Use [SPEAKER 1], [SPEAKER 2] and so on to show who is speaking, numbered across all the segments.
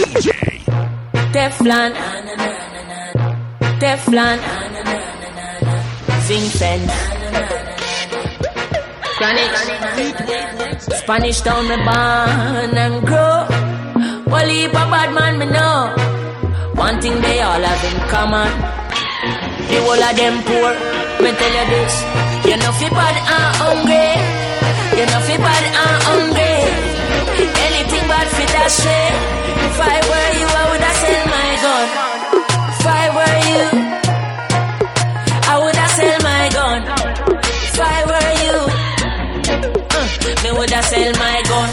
[SPEAKER 1] DJ.
[SPEAKER 2] Teflon, Teflon, fence, Chronic, Spanish town me born and grow. Well, a bad man me know. One thing they all have in common. The whole of them poor. Me tell you this. You know fi bad and hungry. You know fi bad and hungry. Bad fi that shit. If I were you, I woulda sell my gun. If I were you, I woulda sell my gun. If I were you, uh, me woulda sell my gun.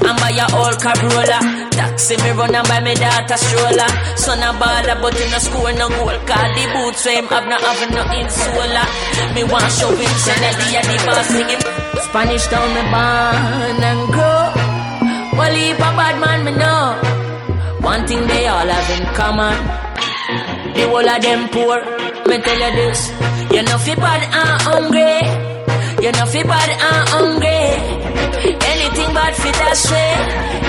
[SPEAKER 2] And buy a old Corolla Taxi me run and buy me daughter stroller Son a baller but in a school no goal Cause the boots for him have no have no insola Me want show him say the the singing Spanish town me born and grow Well heap a bad man me know One thing they all have in common The whole of them poor Me tell you this You know fi bad and hungry You know fi bad and hungry Anything bad fit that shit.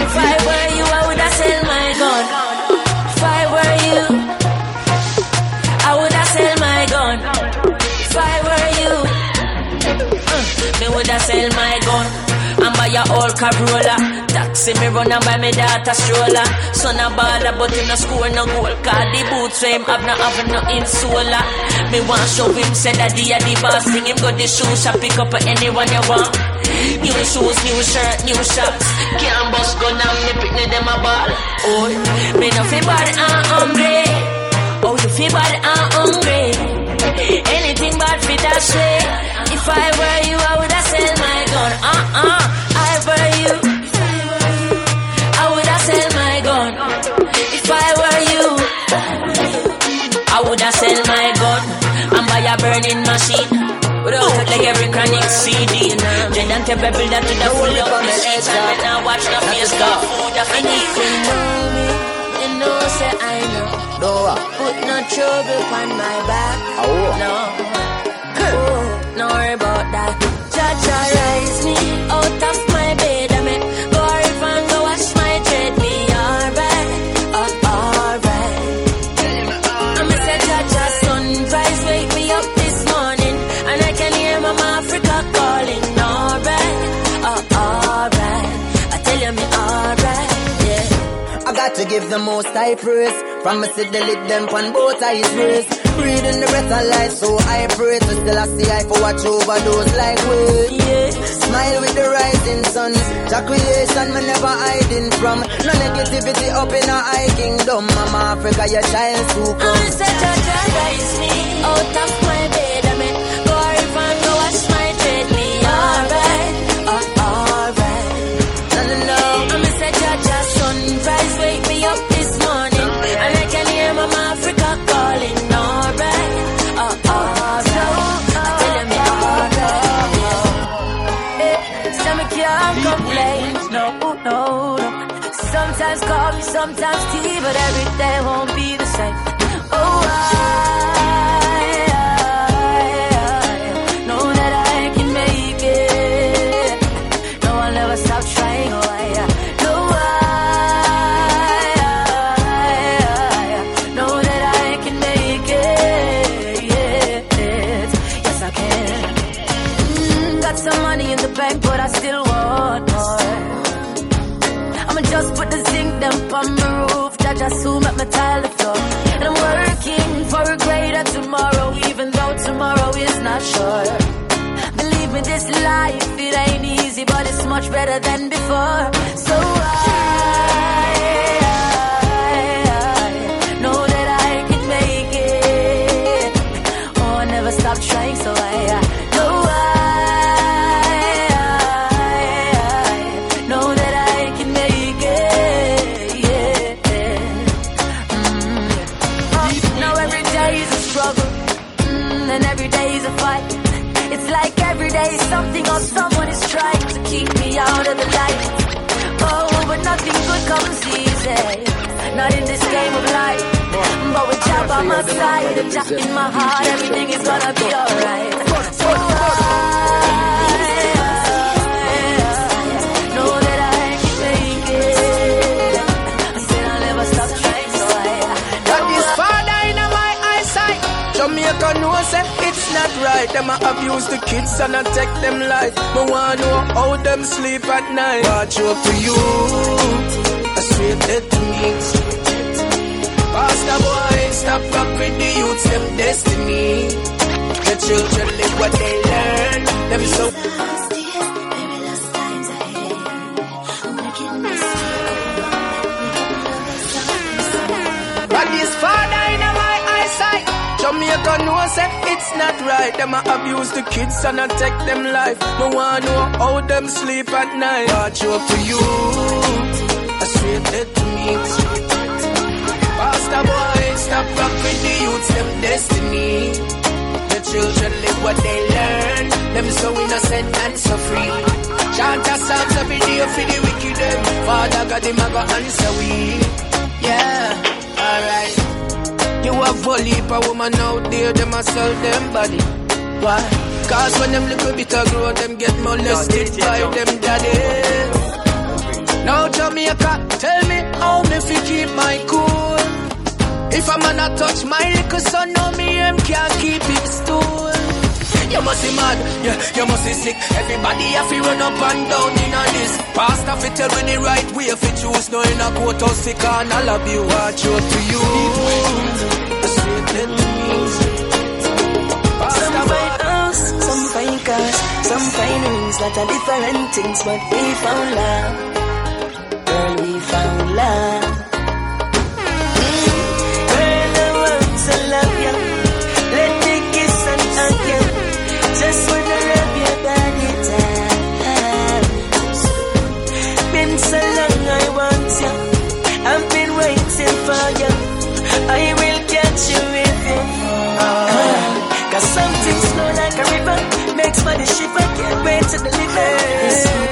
[SPEAKER 2] If I were you, I woulda sell my gun. If I were you, I woulda sell my gun. If I were you, uh, me woulda sell my gun. Buy a old Corolla. Taxi me run and buy me daughter stroller. Son a baller but in no school no goal Cause the boots for him have no have no insola Me want show him say that the the boss Bring him go the shoe shop pick up anyone you want. New shoes, new shirt, new shots Can't bust gun and me picnic them a ball. Oh, me no feel bad and hungry. Oh, you feel bad and hungry. Anything bad fit that shit If I were you, I woulda sell my gun. Uh-uh, I were you. I woulda sell my gun If I were you. I woulda sell my gun And buy a burning machine. Without it like every chronic CD Then and te pebble that to the full of the sheets And then I watch the face go food of any You know say I know.
[SPEAKER 3] No,
[SPEAKER 2] Put no trouble on my back.
[SPEAKER 3] Oh.
[SPEAKER 2] No no worry about that
[SPEAKER 3] give the most high praise. From me see the lid them on both eyes raised. Breathing the breath of life, so I pray to still I see I for watch over those like we.
[SPEAKER 2] Yeah
[SPEAKER 3] Smile with the rising sun. Jah creation me never hiding from. No negativity up in our high kingdom. Mama Africa, your child to
[SPEAKER 2] I'm
[SPEAKER 3] come.
[SPEAKER 2] such a me out of sometimes tea, but every better than before. by my side, a in my heart, everything is gonna be alright. So know that I. I said I'll never stop trying, so I. In my eyesight. Jamaica it's not
[SPEAKER 4] right. Them abuse the kids and I take them life. But wanna know how them sleep at night. Watch out for you. I swear that to me. Pastor boy stop back with the youths, them destiny. The children live what they learn. Them so. But this father in my eyesight. Jamaica know say it's not right. Them a abuse the kids and I take them life. No one know how them sleep at night. Watch out for you, a straight to me. Pastor boy, stop with the youths, them destiny. The children live what they learn. Them so innocent and so free. Chant a psalms every day for the wicked. them. Father God, him a go answer we. Yeah, alright. You a heap of woman out there, them a sell them body. Why? Cause when them little bit of grow, them get molested by them daddy. Now Jamaica, tell me how me fi keep my cool. If a man a touch my little son, no me him can't keep it stool. You must be mad, yeah, you must be sick. Everybody have to run up and down in a this. Pastor fi tell me the right way fi choose. No in a courthouse sick and all of you watch out to you.
[SPEAKER 5] Some find house, some find cars, some find rings, lot of different things, but we found love. Girl, we found love. Ah. Cause something slow like a river makes money shiver. Can't wait to deliver.
[SPEAKER 4] Oh,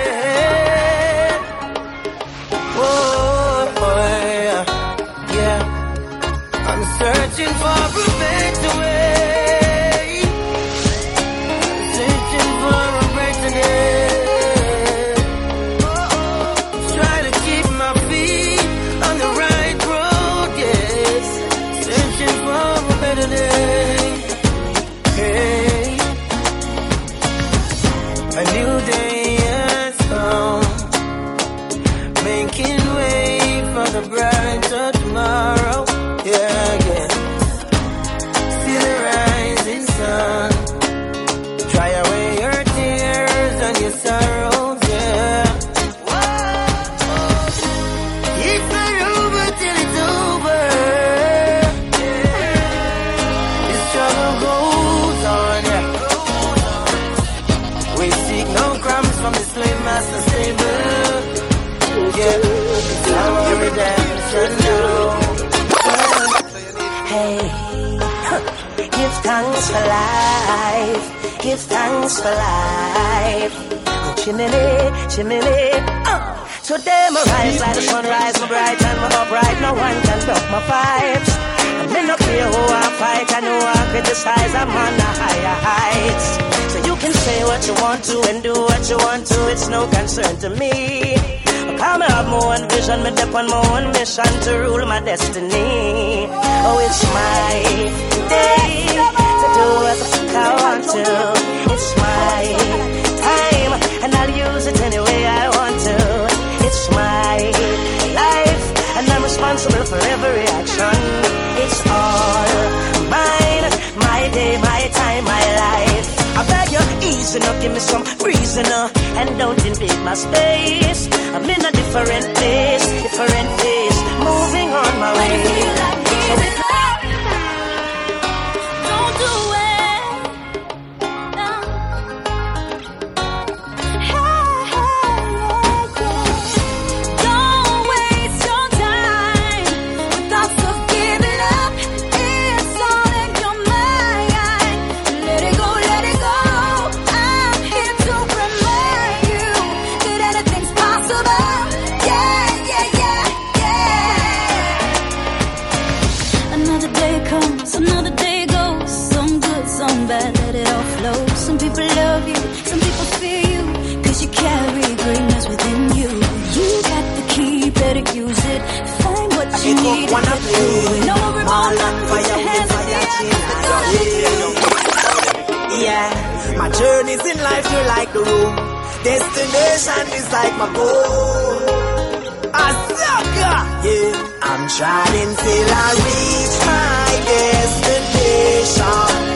[SPEAKER 5] Give for life. Oh, chimney, chimney. Uh. Today my rise like the sunrise, my bright and my upright. No one can stop my vibes. I'm in up here who I fight, I know I criticize. I'm on the higher heights. So you can say what you want to and do what you want to. It's no concern to me. Because I have my own vision, me dip on my own mission to rule my destiny. Oh, it's my day to do what I want to. It's my time, and I'll use it any way I want to. It's my life, and I'm responsible for every action. It's all mine, my day, my time, my life. I beg you, easy now, give me some reason now, and don't invade my space. I'm in a different place, different place, moving on my way.
[SPEAKER 3] Through it. No about
[SPEAKER 6] Marlon
[SPEAKER 3] put your
[SPEAKER 6] fire
[SPEAKER 3] hands in the
[SPEAKER 6] fire china.
[SPEAKER 3] it's gonna be you. Yeah, my journeys in life feel like the road. Destination is like my goal. I sucker, yeah. I'm trying till I reach my destination.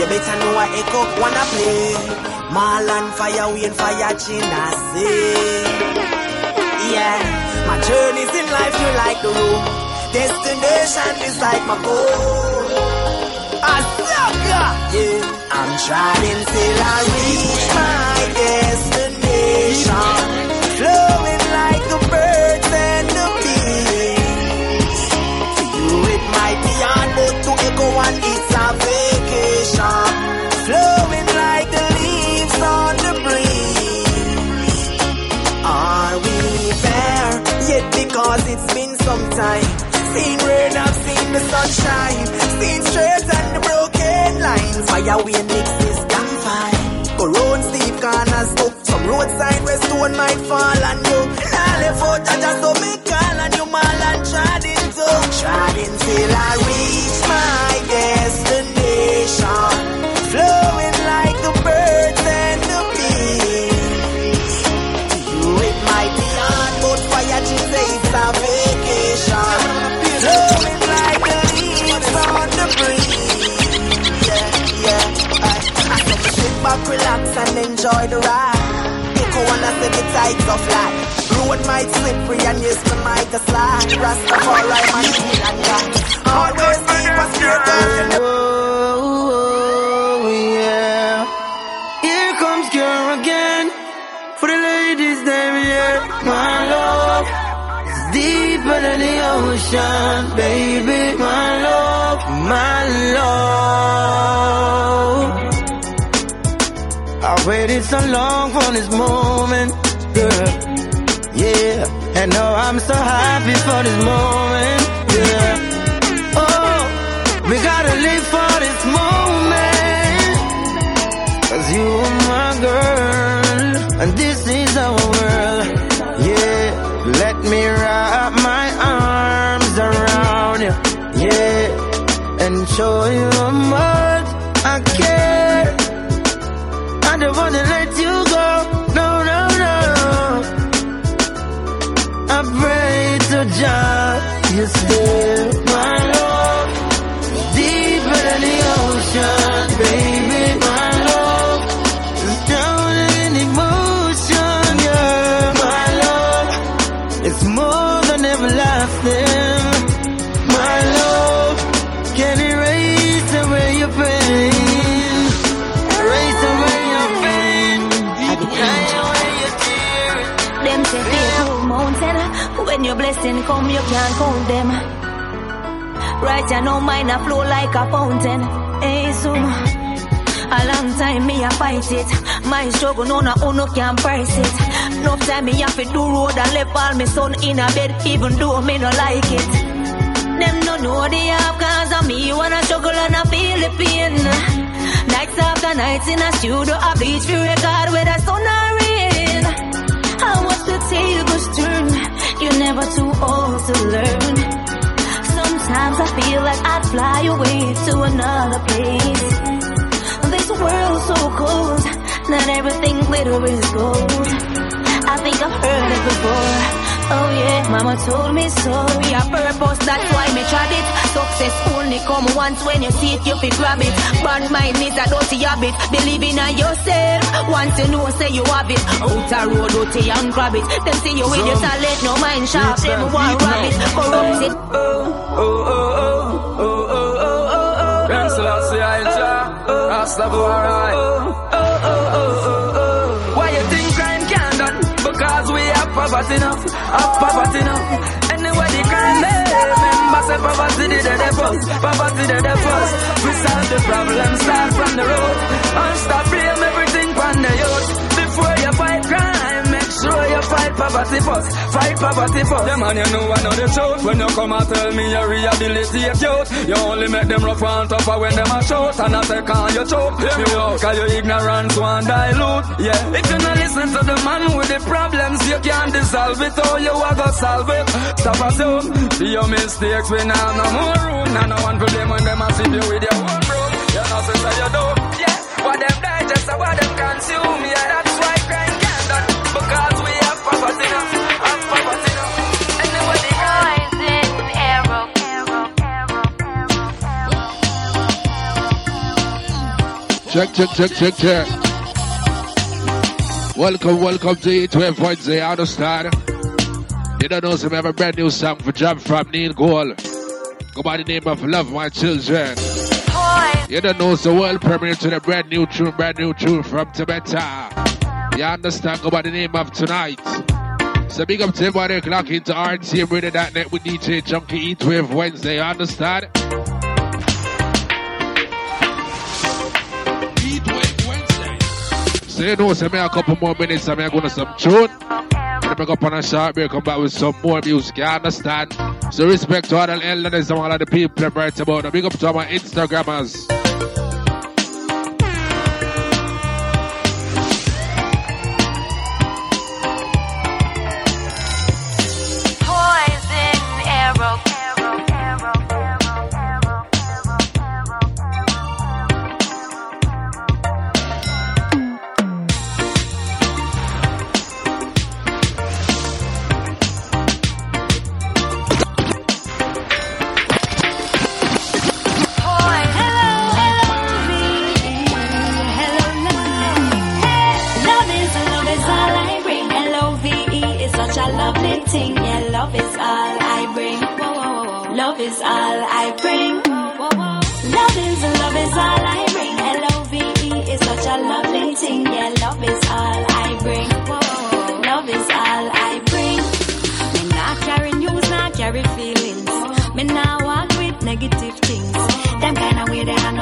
[SPEAKER 3] You better know I echo wanna play. Marlon fire, we and fire China say. Yeah, my journeys in life feel like the road. Destination is like my goal. I sucker, yeah. I'm trying till I reach my destination. Yet? Because it's been some time. Seen rain, I've seen the sunshine. Seen straight and the broken lines. Fire we mix is damn fine. Go road steep corners up. Some road sign where stone might fall on you. Now left out, I just don't make call on you, mal and trod into. Trod till I reach my enjoy the ride. Echo wanna say the tides of life. Road might slippery and yes, the might and God. Always keep us
[SPEAKER 7] here. My love is deeper than the ocean, baby. My love, my love. I've waited so long for this moment, girl. Yeah, and now I'm so happy for this moment, yeah. Oh, we gotta live for this moment. Cause you are my girl, and this is our world. Yeah, let me wrap my arms around you. Yeah, and show you how much I care. Don't wanna let you go. No, no, no. I pray to Jah, you still
[SPEAKER 8] come, you can't count them. Right, I know mine a flow like a fountain. Hey, so a long time me a fight it. My struggle, no no uno can price it. No time me have to do road and left all me son in a bed, even though me no like it. Them no know the half cause of me wanna struggle and I feel the pain. Nights after nights in a studio, I bleach for record with a sun or rain. I watch the tables turn. You're never too old to learn. Sometimes I feel like I'd fly away to another place. This world's so cold. Not everything glitter is gold. I think I've heard it before. Oh yeah, mama told me so. We are purpose, that's why me tried it. Success only come once when you see it, you fi grab it. Bad mind is a dirty habit. Believe in yourself. Once you know, say you have it. Out a road, dirty and grab it. Them see you with your talent, no mind sharp. Them want rabbit, corrupt it.
[SPEAKER 7] oh, oh, oh, oh, oh, oh, oh.
[SPEAKER 9] Then Selassie I Jah, Rastafari.
[SPEAKER 7] Oh, oh, poverty enough, have poverty enough. Anybody crime me. Remember say poverty did the first, poverty did the first. We solve the problem, start from the road. And stop blame everything from the youth. Before you fight crime, sure you fight
[SPEAKER 9] poverty first. Fight poverty first. Yeah, man, you know I know the truth. When you come and tell me your rehabilitate youth, you only make them rough and tougher when them a shout. And I say, can you choke? Hear me out, cause your ignorance one dilute. Yeah, if you not listen to the man with the problems, you can't dissolve it. All you are gonna solve it. Stop assume. See your mistakes, we now no more room. Now no one problem when them a see you with your own room. You know, so say you do. Yeah, what them digest, or what them consume. Yeah,
[SPEAKER 10] Check, check, check, check, check. Welcome, welcome to E12 Points. They understand. You don't know some have a brand new song for Jump from Neil Gold. Go by the name of Love My Children. You don't know the world premiere to the brand new tune, brand new tune from Tibeta. You understand? Go by the name of Tonight. So big up to everybody clock into RTMRadio.net with DJ Junky E12 Wednesday. You understand? So you know, so me a couple more minutes and me a go to some tune. And then up on a short break, come back with some more music, you understand? So respect to all the elders and all of the people right about. And big up to all my Instagrammers.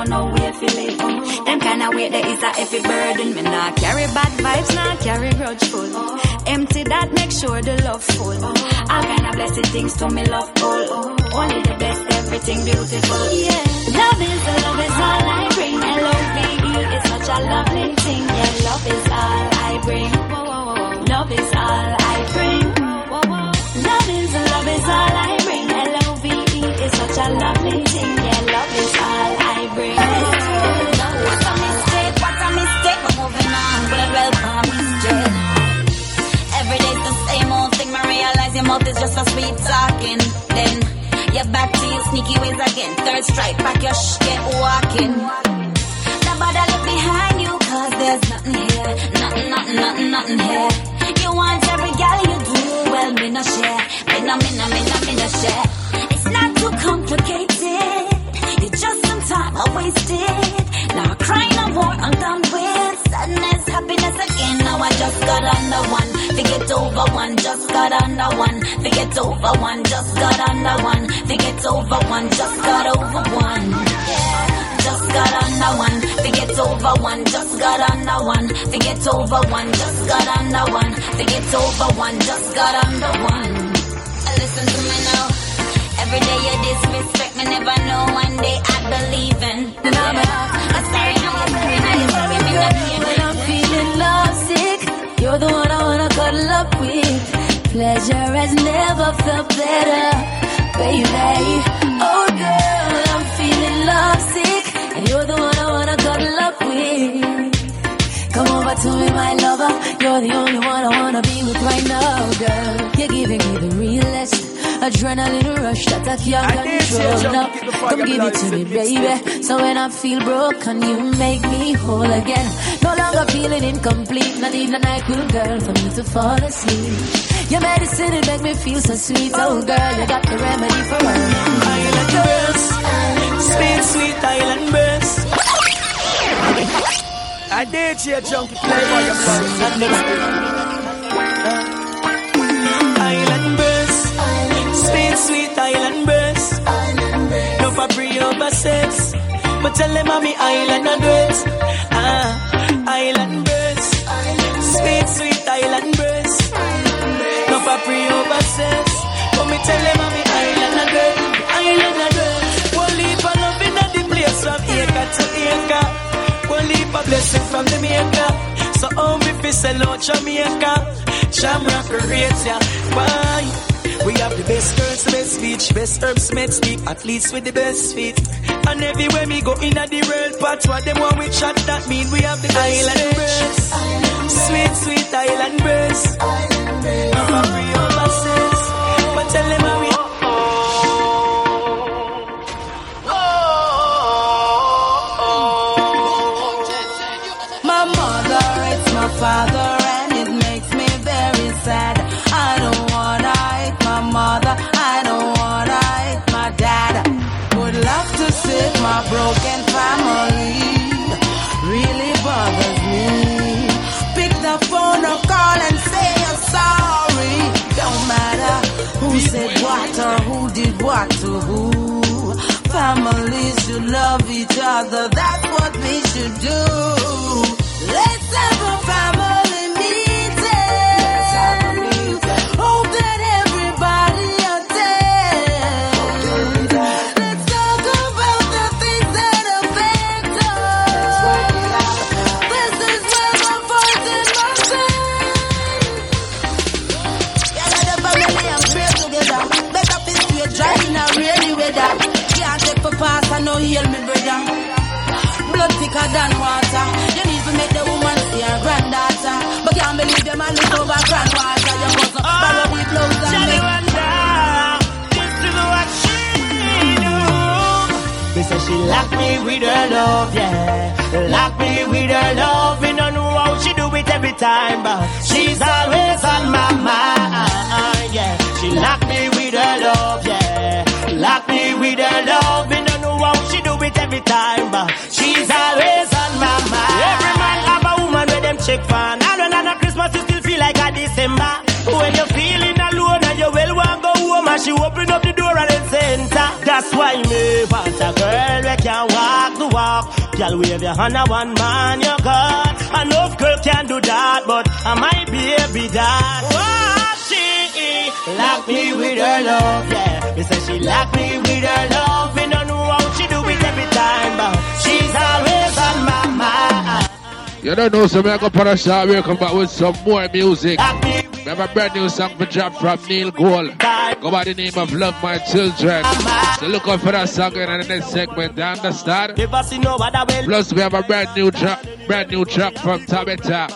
[SPEAKER 11] Of way they I don't know. Them kind of way there is a heavy burden. Me not carry bad vibes, not carry grudgeful. Empty that, make sure the love full. All kind of blessed things to me love full. Only the best, everything beautiful. Yeah, love is love is all I bring. And L-O-V-E is such a lovely thing. Yeah, love is all I bring.
[SPEAKER 12] For sweet talking. Then you're back to your sneaky ways again. Third strike, back your shh, get walking. Nobody look behind you, cause there's nothing here. Nothing, nothing, nothing, nothing here. You want every gal you do, well, me no share. Me no, me no, me no, me no share. It's not too complicated. It's just some time I wasted. Now crying no more, I'm done just got under one. Forget over one, just got under one. Forget over one, just got under one. Forget over one, just got over one. Just got under one, forget over one, just got under one, forget over one, just got under one, forget over one, just got under one. Listen to me now. Every day you disrespect me, never know one day I believe in. I'm sorry, I'm sorry, you're sorry,
[SPEAKER 11] I'm feeling lovesick, you're the one I wanna cuddle up with. Pleasure has never felt better, baby. Oh girl, I'm feeling lovesick, and you're the one I wanna cuddle up with. Come over to me, my lover. You're the only one I wanna be with right now, girl. The realest adrenaline rush that I can't
[SPEAKER 13] I did say,
[SPEAKER 11] control. Now,
[SPEAKER 13] keep the fire
[SPEAKER 11] come give it to me, baby. So when I feel broken, you make me whole again. No longer feeling incomplete. Not even a NyQuil girl for me to fall asleep. Your medicine it make me feel so sweet. Oh, oh girl, you got the remedy for all.
[SPEAKER 14] Island girls, sweet, sweet island birds.
[SPEAKER 13] I did a junkie play for your.
[SPEAKER 14] Island birds, sweet island breasts. Island. No for pre over sex. But tell them I'm island address. Ah, island breasts. Sweet, sweet island breasts.
[SPEAKER 13] No for pre over sex. But me tell them I'm island address. Island address. One leap of love in the place from acre to acre. One leap of blessing from the maker. So, oh, me fi sell out Jamaica. Jamrock creates ya. Why? We have the best girls, the best beach, best herbs, med speak, at least with the best feet. And everywhere we go in the world, part what them want we chat, that mean we have the island breast. Sweet, sweet island breast. Our free overseas. But tell them
[SPEAKER 11] Love each other, that's what we should do.
[SPEAKER 13] She open up the door and then center. That's why me want a girl we can walk the walk. Girl wave your hand a one man you got. Enough girl can do that, but I might be baby that. What she lock me with her love, yeah. Me say she lock me with her love. Me don't know how she do it every time, but she's always on my mind.
[SPEAKER 10] You don't know, so I'm going to put a shot. We'll come back with some more music. We have a brand new song for drop from Neil Gold. Go by the name of Love My Children. So look out for that song in the next segment. You understand?
[SPEAKER 13] Never see no other.
[SPEAKER 10] Plus, we have a brand new track, brand new track from Tabitha.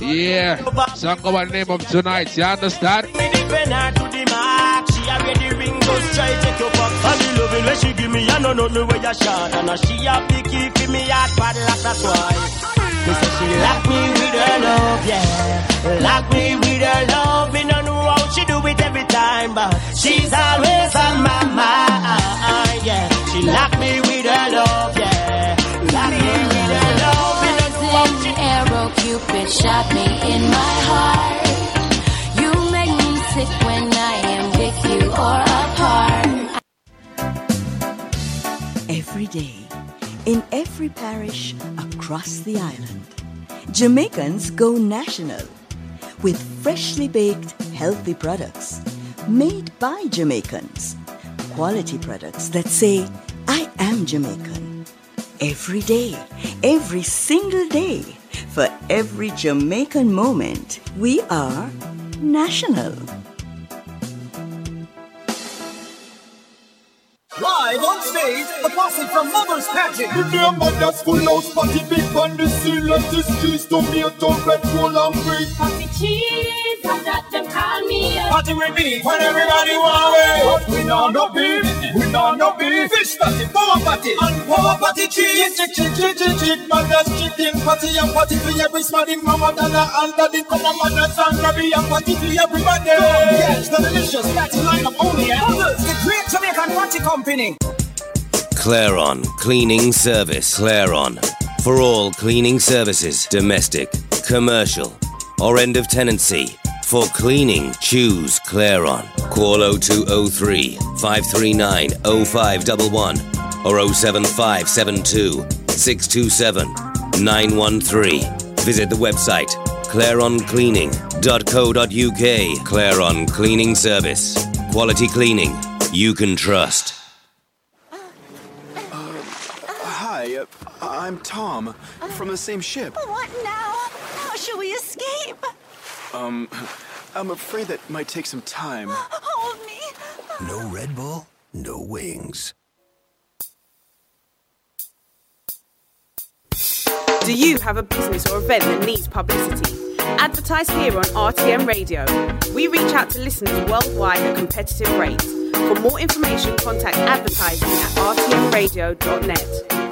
[SPEAKER 10] Yeah, song go by the name of Tonight. You understand?
[SPEAKER 13] Me defend her to the mark. She already ring goes try take your back. And the loving when she give me, I know nothing where you shot. And she the key for me heart padlock. That's why. Me say she lock me with her love, yeah. Lock me with her love. Me don't know how she do it every time, but she's always on my mind, yeah. She lock me with her love, yeah. Lock me with her love. Me don't know how she
[SPEAKER 15] arrow Cupid shot me in my heart. You make me sick when I am with you or apart.
[SPEAKER 16] Every day, in every parish across the island, Jamaicans go national with freshly baked, healthy products made by Jamaicans. Quality products that say, I am Jamaican. Every day, every single day, for every Jamaican moment, we are national.
[SPEAKER 17] Live on stage, a posse from Mother's Pageant. Remember that's full house party, big on the seal, let the streets, tomato, red, roll and green.
[SPEAKER 18] Party cheese, and that them call me a
[SPEAKER 17] Party with me, when everybody want it. But we know no beef, we know no beef. Fish party, power party, and power party cheese. Chick, chick, chick, chick, chick, mother's chicken party and party for every smarty mama, dada, and daddy, come on, mother's and grabby and party for everybody. Yes, the delicious party lineup only at Mother's, the great Jamaican party company.
[SPEAKER 19] Claron Cleaning Service. Claron. For all cleaning services, domestic, commercial, or end of tenancy. For cleaning, choose Claron. Call 0203 539 0511 or 07572 627 913. Visit the website claroncleaning.co.uk. Claron Cleaning Service. Quality cleaning you can trust.
[SPEAKER 20] Hi, uh, I'm Tom, from the same ship.
[SPEAKER 12] What now? How shall we escape?
[SPEAKER 20] Um, I'm afraid that might take some time.
[SPEAKER 12] Hold me.
[SPEAKER 21] No Red Bull, no wings.
[SPEAKER 22] Do you have a business or event that needs publicity? Advertise here on RTM Radio. We reach out to listeners worldwide at competitive rates. For more information, contact advertising at rtmradio.net.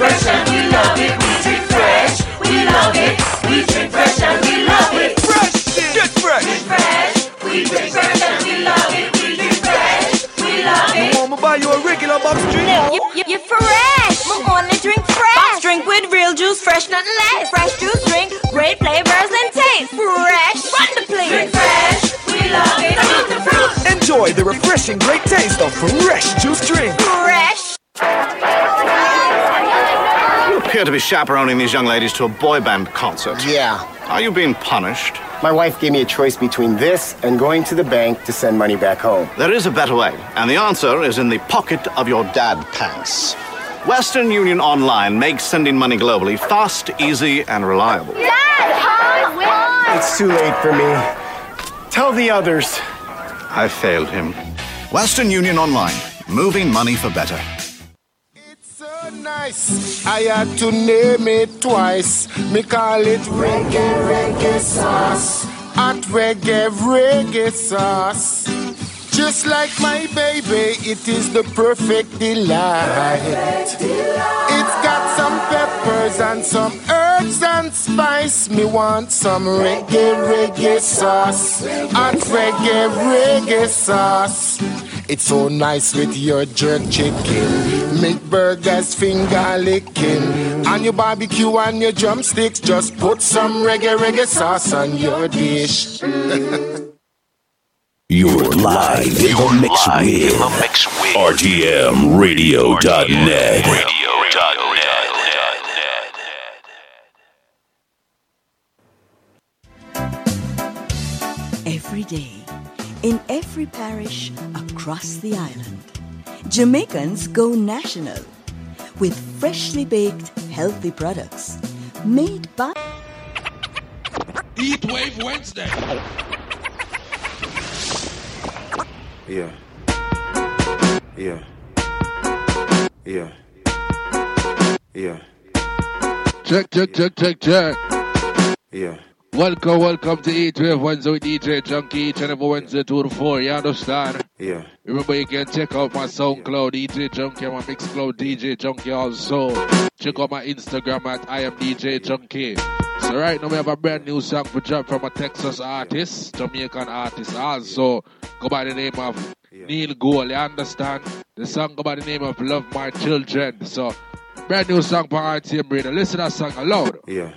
[SPEAKER 23] fresh and we love it. We drink fresh. We love it. We drink fresh and we love it. Fresh. Get fresh. Drink fresh. We drink fresh and we love it. We drink fresh. We love it.
[SPEAKER 24] You want me buy you a regular box drink?
[SPEAKER 12] No, you, you, you're fresh. We only drink fresh. Box drink with real juice, fresh, nothing less. Fresh juice drink, great flavors and taste. Fresh. Run the place.
[SPEAKER 23] Drink fresh. We love it. Salute the fruit.
[SPEAKER 24] Enjoy the refreshing great taste of fresh juice drink.
[SPEAKER 12] Fresh.
[SPEAKER 25] You appear to be chaperoning these young ladies to a boy band concert.
[SPEAKER 26] Yeah.
[SPEAKER 25] Are you being punished?
[SPEAKER 26] My wife gave me a choice between this and going to the bank to send money back home.
[SPEAKER 25] There is a better way, and the answer is in the pocket of your dad pants. Western Union Online makes sending money globally fast, easy, and reliable.
[SPEAKER 26] It's too late for me. Tell the others.
[SPEAKER 25] I failed him. Western Union Online, moving money for better.
[SPEAKER 27] Nice. I had to name it twice. Me call it reggae, reggae sauce. Hot reggae, reggae sauce. Just like my baby, it is the perfect delight. It's got some peppers and some herbs and spice. Me want some reggae, reggae sauce. Hot reggae, reggae sauce. It's so nice with your jerk chicken. Make burgers finger licking. On your barbecue and your drumsticks, just put some reggae, reggae sauce on your dish.
[SPEAKER 21] You're live in the mix with RTMRadio.net.
[SPEAKER 16] Every day, in every parish across the island, Jamaicans go national with freshly baked, healthy products made by
[SPEAKER 10] Eat Wave Wednesday.
[SPEAKER 28] Yeah. Yeah. Yeah. Yeah.
[SPEAKER 10] Check, check, check, check, check.
[SPEAKER 28] Yeah.
[SPEAKER 10] Welcome, welcome to Eat Wave Wednesday with DJ Junky each and every Wednesday 2 to 4. You understand?
[SPEAKER 28] Yeah.
[SPEAKER 10] Remember, you can check out my SoundCloud, DJ Junky, and my Mixcloud, DJ Junky also. Check out my Instagram at I am DJ Junky. So right now we have a brand new song for drop from a Texas artist, Jamaican artist also. Go by the name of Neil Gold, you understand? The song go by the name of Love My Children. So, brand new song for RTM Radio. Listen to that song aloud.
[SPEAKER 28] Yeah.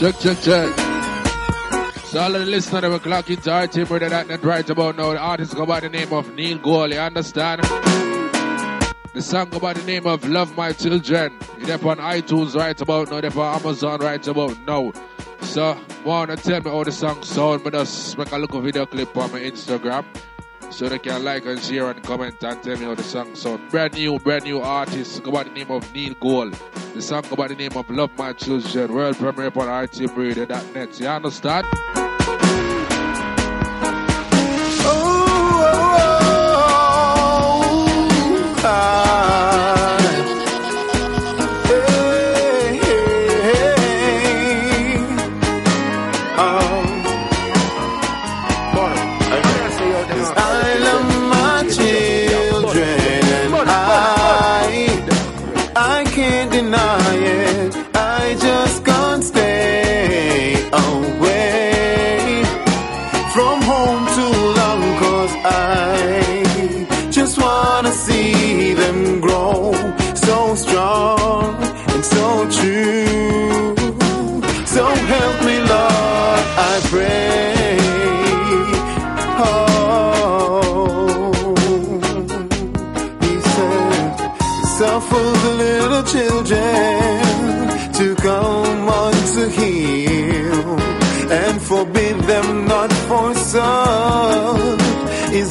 [SPEAKER 10] Check, check, check. So all of the listeners that will clock into our team with that right about now. The artist go by the name of Neil Gold, you understand? The song go by the name of Love My Children. It's up on iTunes right about now, it's on Amazon right about now. So, wanna tell me how the song sound, but just make a a video clip on my Instagram. So they can like and share and comment and tell me how the song sound. Brand new, brand new artist go by the name of Neil Gold. The song go by the name of Love My Children. World premiere upon rtmradio.net. You understand?
[SPEAKER 28] I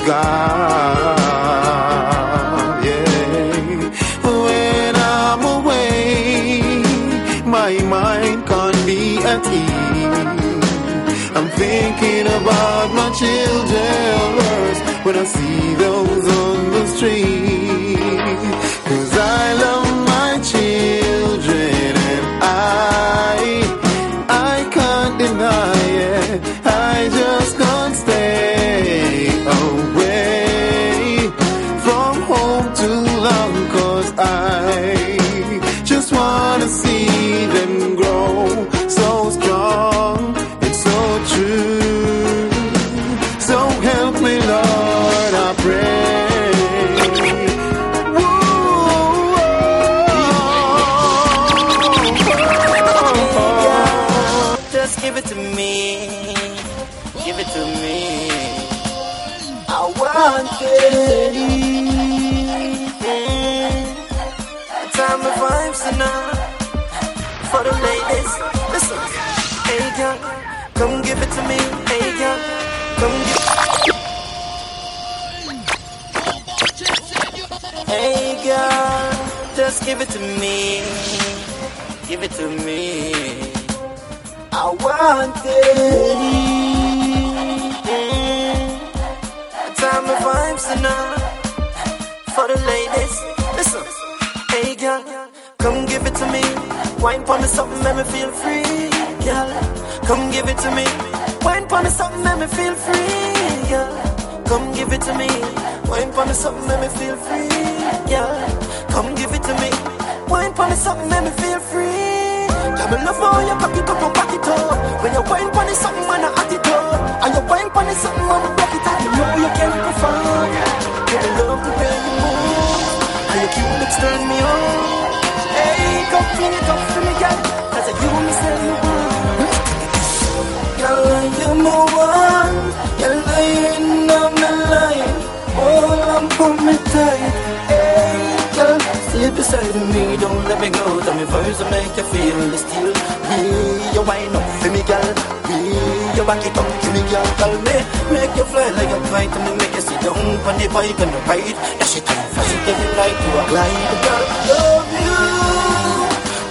[SPEAKER 28] God. Yeah. When I'm away, my mind can't be at ease. I'm thinking about my children when I see I
[SPEAKER 7] give it to me. Give it to me. I want it. Mm. Time of vibes enough for the ladies. Listen, hey girl, come give it to me. Wine pon me something, make me feel free, girl. Come give it to me. Wine pon me something, make me feel free, girl. Come give it to me. Wine pon me something, make me feel free, girl. Come give it to me. Wine pon me something, make me feel free. Come and love how you cock it up back it up. When you wine pon it something, man, I at it up. And you wine pon it something, man, I rock it up. You know you can perform. Give me love the way you move. And you keep it turn me on. Hey, come fling it up for me, girl. Cause you me say you want. Girl, you move on. Girl, you know me life. Oh, I'm for me tight. Hey, stay beside me. Don't let me go. Tell me first to make you feel the steel. Be your wine up for me, girl. Be your back it up to me, girl. Tell me, make you fly like a kite. And me make you sit down on the bike and the ride. Yeah, she turn get like you a glide. Girl, love you.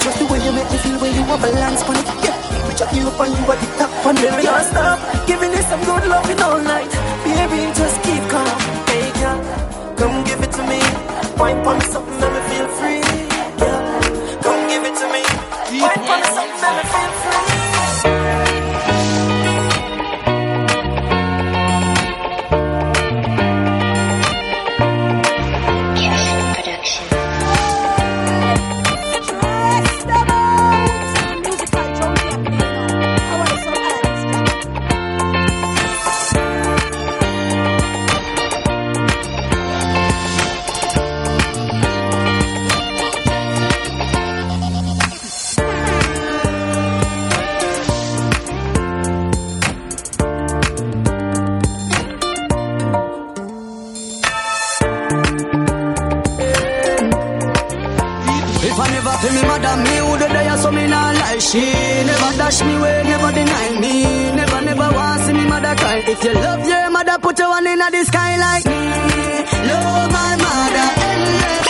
[SPEAKER 7] Just the way you make me feel when you have balance on it. Yeah, we chuck you up and you at the top on. We can't stop giving you some good loving all night. Baby, just keep calm. Hey, girl, come give it to me. Wine me something, let me feel
[SPEAKER 29] She never dash me way, never deny me. Never, never want see me mother cry. If you love your mother, put your one in the sky like me. Love my mother endless.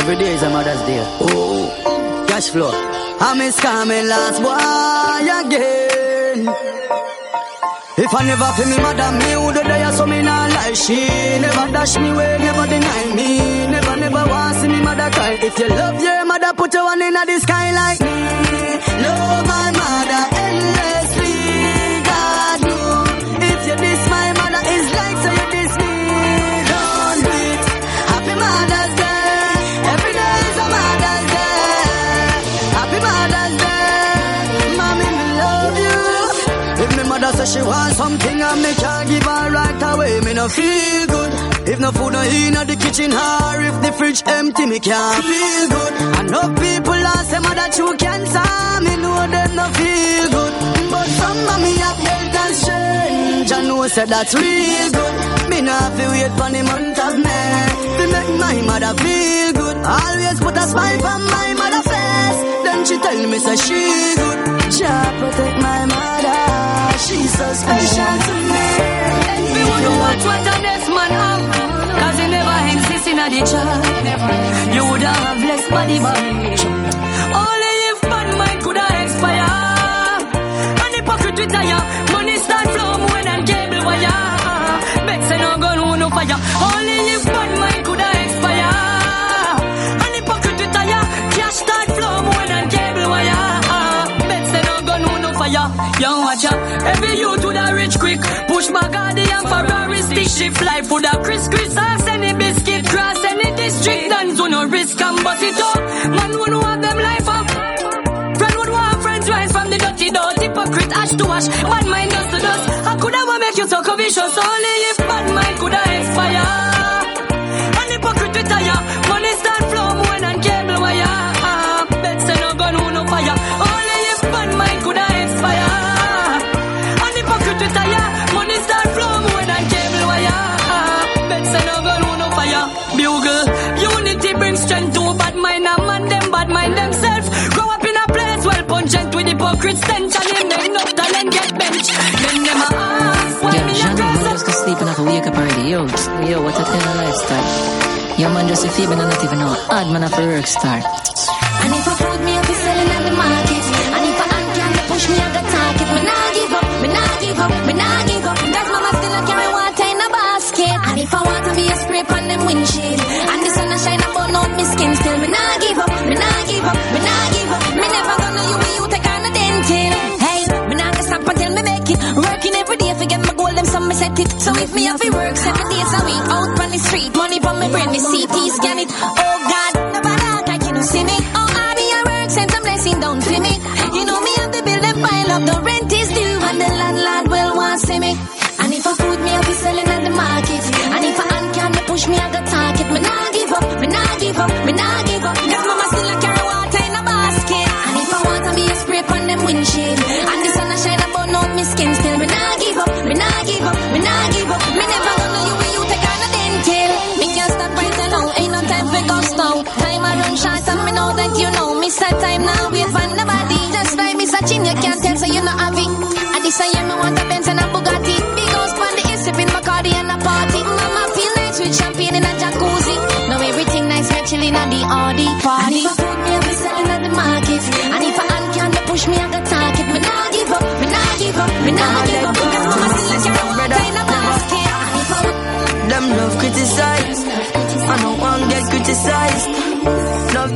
[SPEAKER 29] Every day is a Mother's Day. Oh, cash flow. I miss coming last boy again. If I never feel me mother, me would day so me not lie. She never dash me way, never deny me. Put your one in the sky like me. Love my mother endlessly. God know. If you diss my mother, it's like so you diss me. Don't. Happy Mother's Day. Every day is a Mother's Day. Happy Mother's Day. Mommy, me love you. If me mother say she want something and me can't give her right away, me no feel good. If no food no in the kitchen or if the fridge empty, me can't feel good. I know people ask them mother true cancer, me know them no feel good. But some mommy have health and strength, I know say that's real good. Me no have to wait for the month of May to make my mother feel good. Always put a smile on my mother face. Then she tell me say she good. Jah protect my mother. She's so special to me. Envy would watch what the next man have. Cause he never exists in a the chart. You would have less body but Only if bad mind could have expire. And hypocrite retire. Money start flow when than cable wire. Bet say no gun no fire. Only if bad mind could have expire. And hypocrite retire. Cash start flow more than cable wire. Bet say no gun no fire. Young watch out. Every youth quick. Push back Guardian Ferrari stick shift life would a Chris Chris ask any biscuit cross any district dance who no risk and bust it up. Man who know have them life up. Friend would want friends rise from the dirty door. Hypocrite ash to ash. Bad mind dust to dust. I could have make you so vicious only if bad mind could have with hypocrite stench and him them no talent get bench. Then them a ask why
[SPEAKER 30] Yo,
[SPEAKER 29] me a
[SPEAKER 30] Johnny,
[SPEAKER 29] dress
[SPEAKER 30] man just go sleep and have to wake up already. Yo, yo, what a kind of lifestyle. Yo, man just a feeling and not even know. Odd man have a work start.
[SPEAKER 31] And if I put me up, it's selling at the market. And if I hand can push me, I got target. Me nah give up, me nah give up, me nah give up. So if me have it work seven days a week, out on the street, money from me brain, me CT scan it.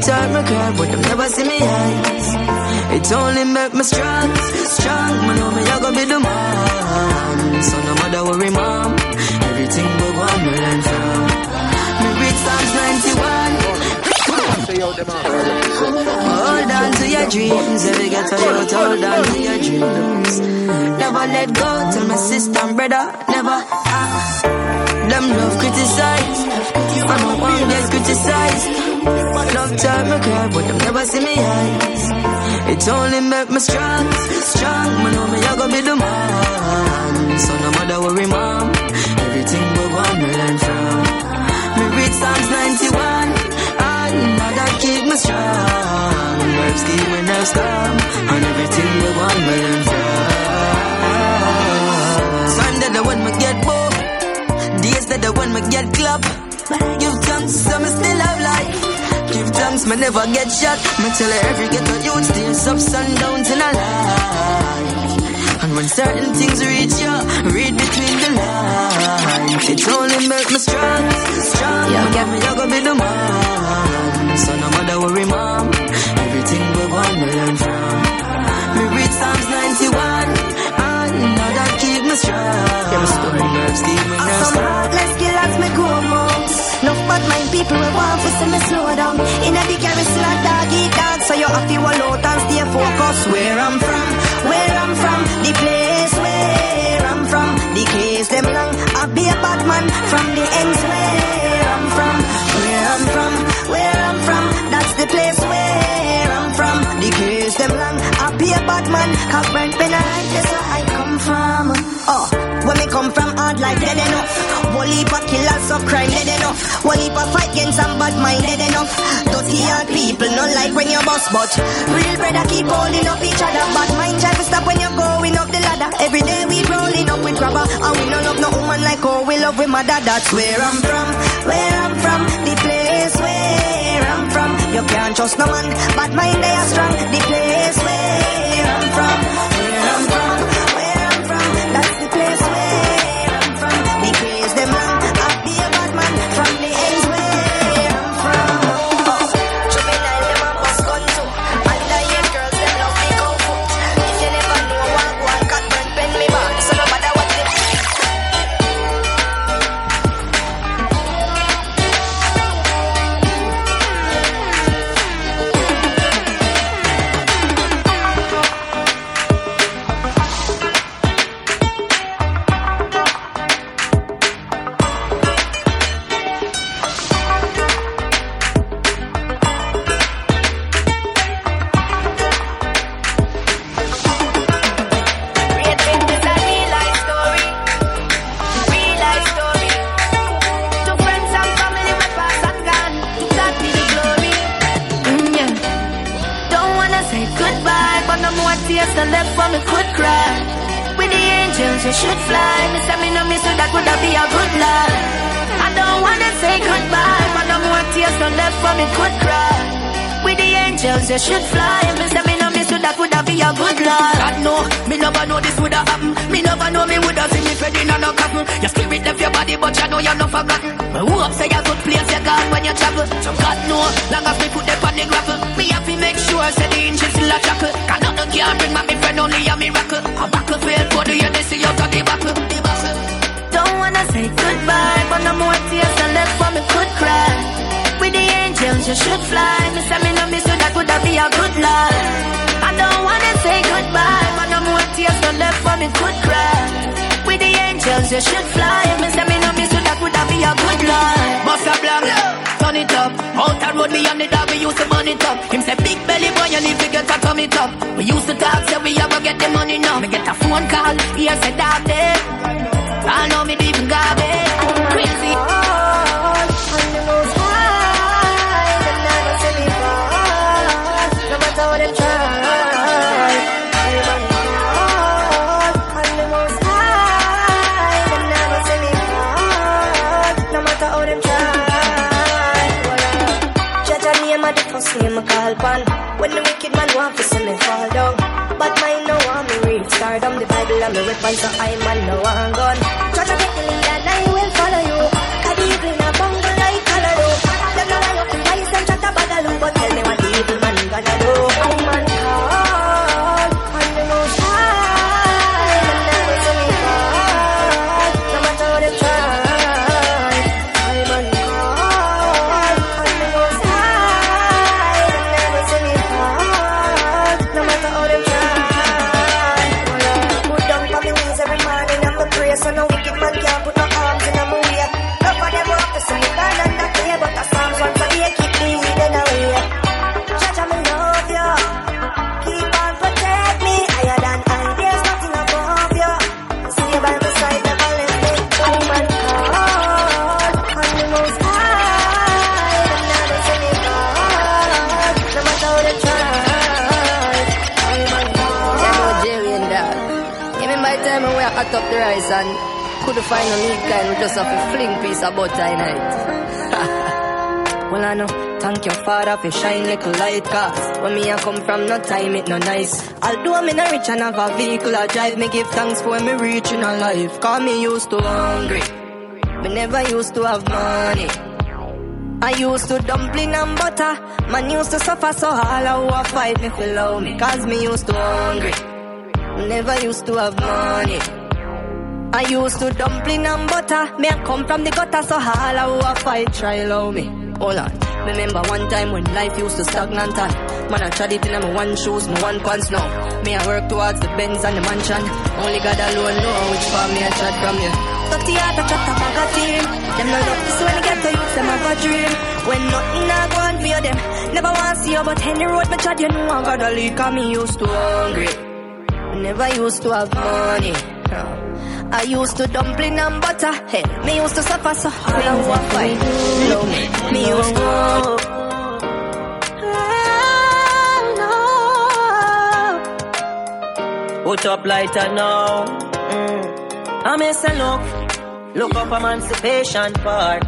[SPEAKER 31] Time me
[SPEAKER 29] cry, but them never see me eyes. It only make me strong, strong. Me know me I gonna be the man. So no matter worry, mom. Everything we want me learn from. Me read Psalms 91. Hold on to your dreams, every get a hold on to your dreams. Never let go, tell my sister and brother, never. Ah. Them love criticize, I don't want to get criticized. Love time me cry, but them never see me eyes. It only make me strong, strong. Me know me I gonna be the man. So no matter worry, mom. Everything we want me learn from. Me read Psalms
[SPEAKER 32] 91. Another keep me strong. Nerves deep when nerves come. And everything we want, me learn from. Sunday the when me get bored. Days that the when me get club. Give thanks, so me still have life. Give thanks, me never get shot. Me tell her every ghetto youth stays up sundowns in a life. And when certain things reach you, read between the lines. It only make me strong, strong. Yeah, get me, you go be the man. So no matter worry, mom. Everything we want, me learn from. Me read Psalms 91. Another keep me strong. Yeah, me story
[SPEAKER 33] Bad mind people we want to see me slow down. In a big carry still a dog eat So you have to wall out and stay focused. Where I'm from, where I'm from The place where I'm from The case them long. I be a bad man from the ends where I'm from. Where I'm from, where I'm from That's the place where I'm from. The case them long. I be a bad man Cause burnt penalty that's where I come from? Oh, where me come from? Hard life dead enough Whole heap killers of crime dead enough Whole heap fight against some bad mind dead enough Dirty hard people not like when you bust but Real brother keep holding up each other. Bad mind try to stop when you're going up the ladder. Every day we rolling up with rubber And we no love no woman like how we love with mother. That's where I'm from, where I'm from The place where I'm from. You can't trust no man Bad mind they are strong. The place where I'm from for me could cry. With the angels you should fly. Me say me no miss you, that have be a good life. I don't wanna say goodbye, but no more tears are left for me could cry. With the angels you should fly. Me say me no that would have be a good life.
[SPEAKER 8] God no, me never know this woulda happen. Me never know me woulda see me fading on no cotton. Your spirit left your body, but you know you're not forgotten. Me hope say a good place you gone when you travel. So God know, long as me put them on the gravel, me have to make sure say the inches still a shackle. Cause nothing can bring my me friend only a miracle. A battlefield for the year see out of the battle. The battle.
[SPEAKER 33] Don't wanna say goodbye, but no more tears are left for me could cry. Angels you should fly. Me say me no miss you, that would have be a good life. I don't wanna say goodbye, but no more tears are left for me could cry. With the angels you should fly. Me say me no miss you, that would have be a good life.
[SPEAKER 8] Bust a blank, turn it up. Out the road, me and the dog, we used to it up. Him say, big belly boy, you need to get a come it up. We used to talk, say we ever get the money now. Me get a phone call, here say dog there. I know me even garbage. Crazy.
[SPEAKER 33] The Bible and me weapon so I man no want gun find no kind. We just have a fling piece of butter in it. well, I know. Thank your father for shine little light cause When me I come from no time it no nice. Although in a rich and have a vehicle I drive Me give thanks for me reach in a life. Cause me used to hungry. Me never used to have money. I used to dumpling and butter. Man used to suffer so all I a fight me feel love me. Cause me used to hungry. Me never used to have money I used to dumpling and butter. Me I come from the gutter, so I who a fight try love me. Hold on. Remember one time when life used to stagnant and Man I tried it in my one shoes, my one pants now Me I work towards the Benz and the mansion. Only God alone know which farm me I tried from you. Dirty heart a chat a bag of team. Them no love this when they get to youth, them have a dream. When nothing a go on for them Never want to see you, but any road me trod, you know I got a leak me used to hungry. Never used to have money I used to dumpling and butter. Hey, me used to suffer so hard. I walk fight. Love me. Me used to.
[SPEAKER 2] Put up lighter now. Mm. I miss a look. Look up Emancipation Park.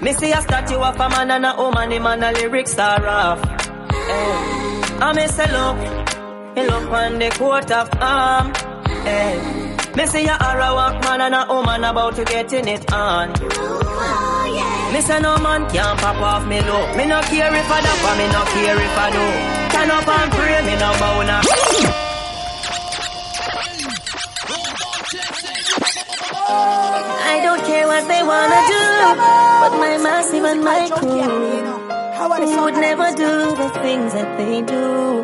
[SPEAKER 2] Me see a statue of a man and a woman, him and a lyrics are off. Eh. I miss a look. Me look on the coat of arm. Eh. Me see a Arawak man and a woman about to get in it on. Me say no man can't pop off me low. Me no care if I dap or me no care if I do. Turn up and pray, me no bow now.
[SPEAKER 34] I don't care what they wanna do, but my massive and my crew would never do the things that they do.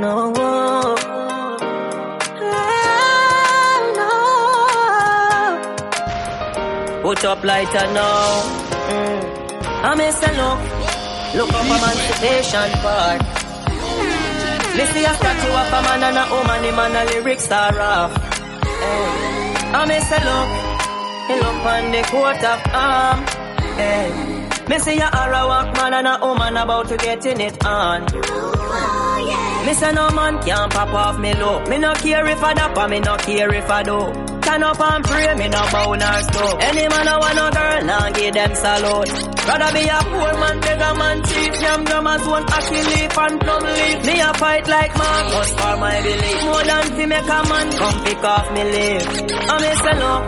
[SPEAKER 34] No.
[SPEAKER 2] Put up lighter now. Mm. I miss a look. Look up Emancipation Park. Me see a statue of a man and a woman, him and a lyrics are off. Eh. I miss a look. He look on the coat of arm. Eh. Me see a Arawak man and a woman about to get in it on. Me say no man can't pop off me low. Me no care if I dap or me no care if I do. Stand up and pray, me no bow nor stop. Any man I want no girl, nah give them salute. Rather be a poor man, beggar man, chief, yam drummers, one ackee leaf and plum leaf. Me a fight like Marcus for my belief. More than to make a man come pick off me leaf. I me say look,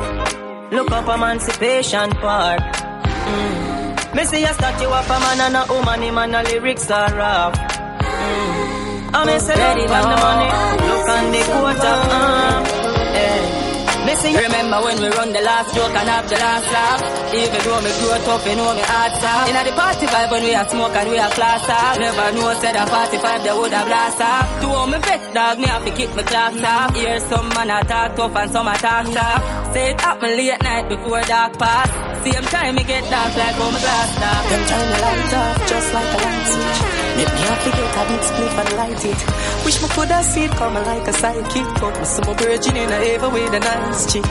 [SPEAKER 2] look up Emancipation Park. Mm. Me see a statue of a man and a woman, him and a lyrics are rough. Mm. I me say look on the money, look on the quarter, uh. Remember when we run the last joke and have the last laugh. Even though me grew up, you know me heart soft. Inna the party vibe when we a smoke and we a class off. Never know said a 45 they would have blast off. To all me bet dog, me have to kick me class off. Hear some man a talk tough and some a talk soft. Say it happen late night before dark pass. Same time me get dark like how me glass off.
[SPEAKER 34] Them turn the light off just like a light switch. Make me have to get a big split and light it. Wish me coulda see it coming like a sidekick. But me some virgin in a ever with a nice chick.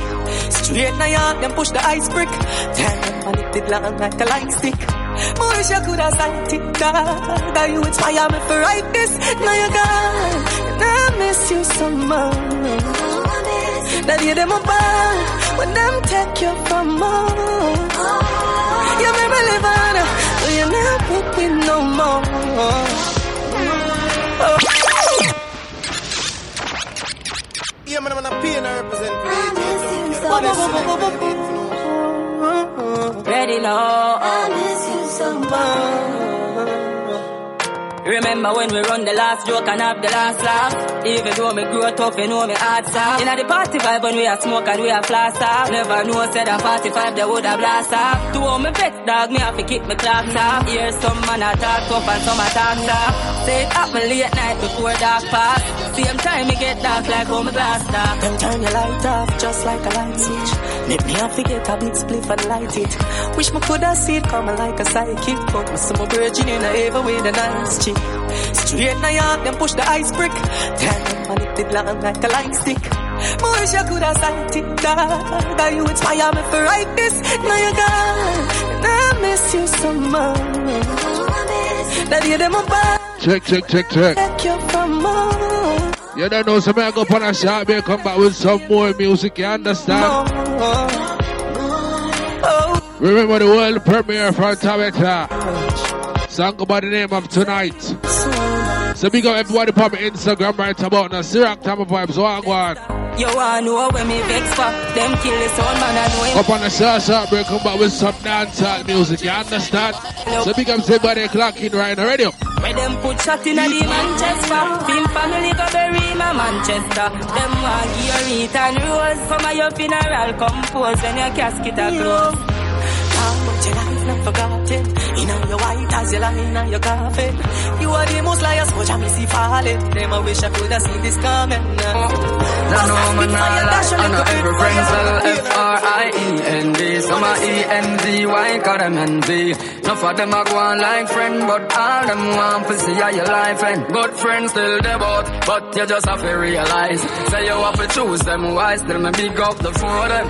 [SPEAKER 34] Straight New York, them push the ice brick. Damn, man, it did long like a light stick. Me wish I coulda sight it, God. That you inspire me for write this. Now you're gone, and I miss you so much. That you them apart when them take you from us. You me live on, so you never with me no more. Oh.
[SPEAKER 35] Yeah, man, I'm a pain I represent for you. The body selected,
[SPEAKER 2] Ready now.
[SPEAKER 34] I miss you so much.
[SPEAKER 2] Remember when we run the last joke and have the last laugh? Even though me grow tough, you know me hard soft. Inna the party vibe when we a smoke and we a flash off. Never know said a 45 they would have blast off. To all me bet dog, me have to kick me clocks off. Hear some man a talk tough and some a talk soft. Say it happen late night before dark pass. Same time me get dark like how me glass off.
[SPEAKER 34] Them turn your light off just like a light switch. Make me have to get a big spliff and light it. Wish me coulda see it coming like a sidekick. But me some a virgin in a ever with a nice chick. Straight New York, them push the ice brick. Damn, man, it did long like a light stick. Me wish I coulda sight it, dog. That you inspire me for write this. Now you gone, and I miss you so much. That you them apart.
[SPEAKER 10] Check, check, check, check.
[SPEAKER 34] Take you from us.
[SPEAKER 10] You don't know, so may I go on a shot, may come back with some more music, you understand? Oh. Remember the world premiere for Tabitha. Song by the name of Tonight. So big up everybody on my Instagram right about now. Sirac Tama Vibes, what on?
[SPEAKER 2] You wanna know when me vex for Them kill the sound man and know
[SPEAKER 10] Up on the short short break, come back with some dancehall music, you understand? So big up everybody clocking right now, radio.
[SPEAKER 2] Where them put shot in a the Manchester Film family go bury my Manchester Them want give you wreath and rose Come at your funeral compose when your casket a close
[SPEAKER 5] but your life not forgotten. You know your as you lie in your coffin. You are the most liars, but I see falling. Them I wish I could have seen this coming.
[SPEAKER 9] No, no, man, I lie. I know every friend spell F-R-I-E-N-D. Some are E-N-D-Y, cause them envy. Enough of them are going like friend, but all them want to see how your life end. Good friends still they both, but you just have to realize. Say you have to choose them wise, still me big up the four them.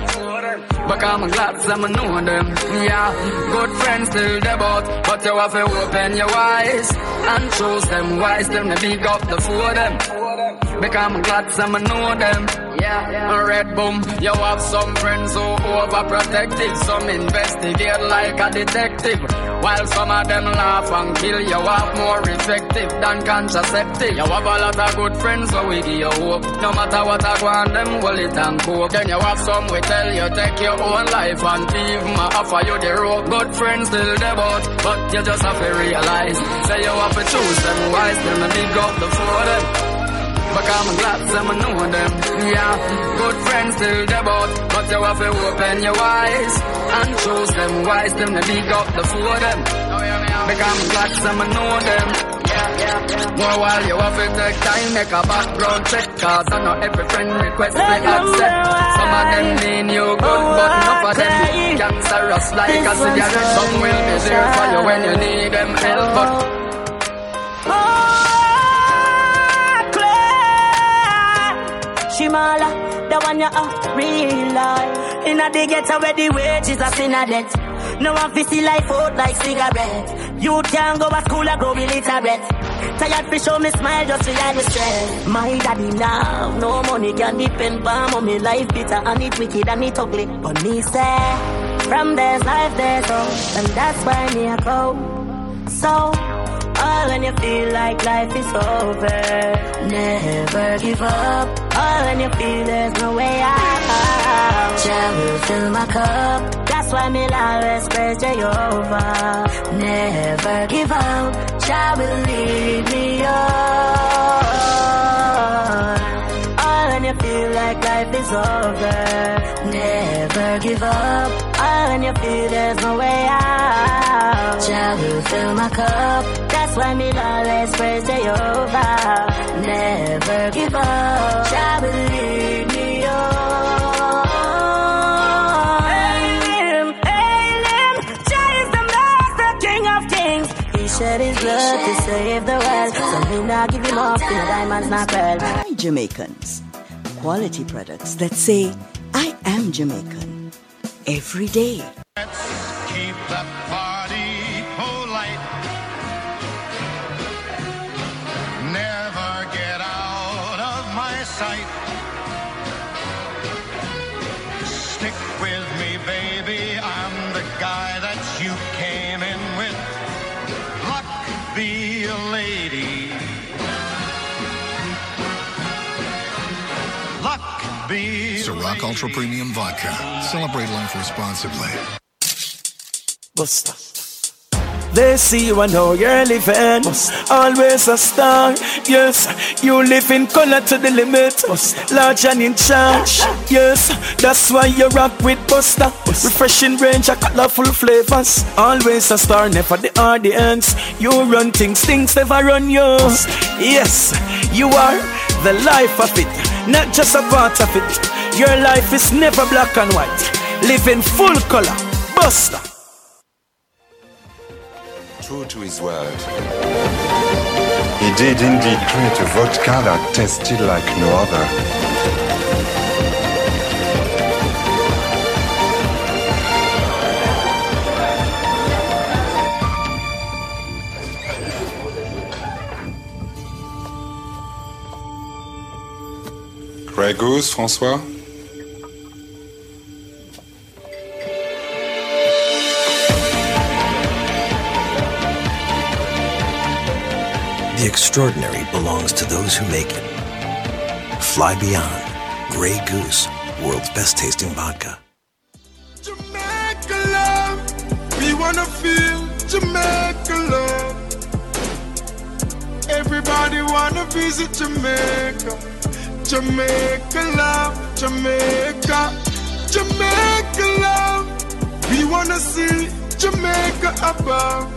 [SPEAKER 9] But I'm glad some know them. Yeah, good friends still they both, but you have to open your eyes and choose them wise. Them the big up the four them. Because I'm glad some know them. Yeah, red boom. You have some friends who overprotective, some investigate like a detective. While some of them laugh and kill, you have more effective than contraceptive. You have a lot of good friends, so we give you hope. No matter what I go want, them will it and cope. Then you have some we tell you take your own life and even offer you the rope. Good friends still they both, but you just have to realize. Say you have to choose them wise, them and big up the four of them. But I'm glad some know them. Yeah, good friends still they both, but you have to open your eyes and choose them wise. Them to big up the four of them. Because I'm glad some know them. Yeah, yeah. More while you have to take time, make a background check Cause I know every friend request me accept Some of them mean you good, but enough of them Cancerous like a cigarette Some will be there for you when you need them help But
[SPEAKER 5] Shimala, the one you are real life. In a the ghetto where the wages are sin a debt. No one fi see life out like cigarette. You can go to school and grow illiterate. Tired fi show me smile just to hide the stress. My daddy now, no money can depend on mommy life bitter and it wicked and it ugly. But me say, from there's life there's hope, and that's why me I go. So. All when you feel like life is over, never give up. All when you feel there's no way out, Jah will fill my cup. That's why me always praise Jehovah. Never give up, Jah will lead me on. All when you feel like life is over, never give up. When you feel there's no way out, will fill my cup. That's why me always praise Jehovah. Never give up. Will lead me. He shed his blood to save the world. Give diamonds not
[SPEAKER 16] Jamaicans. Quality products that say, I am Jamaican. Every day.
[SPEAKER 36] Ultra Premium Vodka. Celebrate life responsibly.
[SPEAKER 13] Buster. They see you and know you're living. Always a star. Yes, you live in color to the limit. Large and in charge. Yes, that's why you rock with Buster. Refreshing range of colorful flavors. Always a star, never the audience. You run things, things never run you. Yes, you are the life of it, not just a part of it. Your life is never black and white. Live in full color. Buster.
[SPEAKER 37] True to his word. He did indeed create a vodka that tasted like no other.
[SPEAKER 38] Grey Goose, François?
[SPEAKER 37] The extraordinary belongs to those who make it. Fly beyond. Grey Goose, world's best tasting vodka.
[SPEAKER 28] Jamaica love, we wanna feel Jamaica love. Everybody wanna visit Jamaica. Jamaica love, Jamaica, Jamaica love. We wanna see Jamaica above.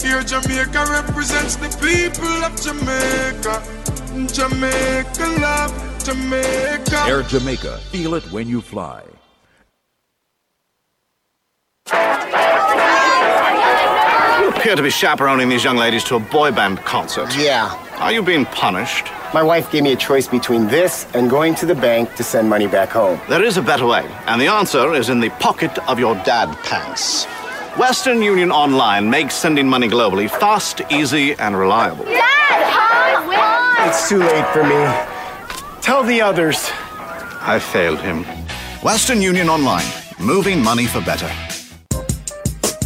[SPEAKER 28] Here Jamaica represents the people of Jamaica. Jamaica love, Jamaica.
[SPEAKER 39] Air Jamaica. Feel it when you fly.
[SPEAKER 40] You appear to be chaperoning these young ladies to a boy band concert.
[SPEAKER 41] Yeah.
[SPEAKER 40] Are you being punished?
[SPEAKER 41] My wife gave me a choice between this and going to the bank to send money back home.
[SPEAKER 40] There is a better way, and the answer is in the pocket of your dad pants. Western Union Online makes sending money globally fast, easy, and reliable.
[SPEAKER 41] It's too late for me. Tell the others.
[SPEAKER 40] I failed him. Western Union Online, moving money for better.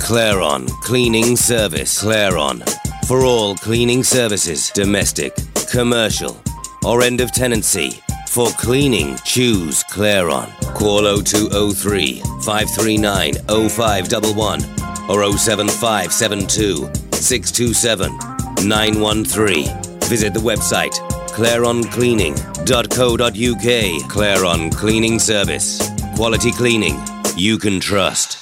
[SPEAKER 19] Claron Cleaning Service. Claron. For all cleaning services, domestic, commercial, or end of tenancy. For cleaning, choose Claron. Call 0203 539 0511 or 07572 627 913. Visit the website claroncleaning.co.uk. Claron Cleaning Service. Quality cleaning you can trust.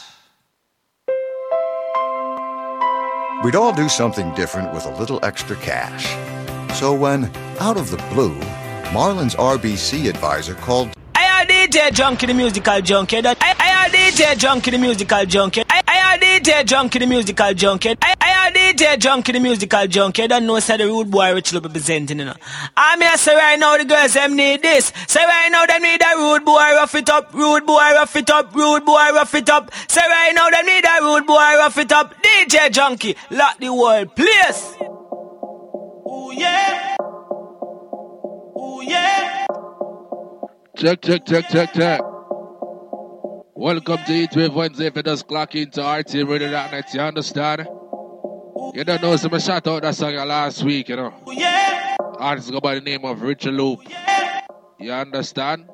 [SPEAKER 36] We'd all do something different with a little extra cash. So when, out of the blue, Marlins RBC advisor called
[SPEAKER 24] I are DJ Junky, the musical junkie. I, I are DJ Junky, the musical junkie. I, I are DJ Junky, the musical junkie. I, I DJ Junky, the musical junkie. I Don't know say the rude boy which will be presenting, you know. I'm here say right now the girls them need this. Say right now they need a rude boy rough it up, rude boy rough it up, rude boy rough it up. Say right now they need a rude boy rough it up. DJ Junky, lock the world, please. Ooh yeah. Ooh yeah.
[SPEAKER 10] Check, check, check, check, check. Welcome to Heatwave Wednesday. If you just clock into RTM Radio that night, you understand? You don't know, so I shout out that song last week, you know.
[SPEAKER 24] Yeah.
[SPEAKER 10] Artist go by the name of Richard Loop. You understand?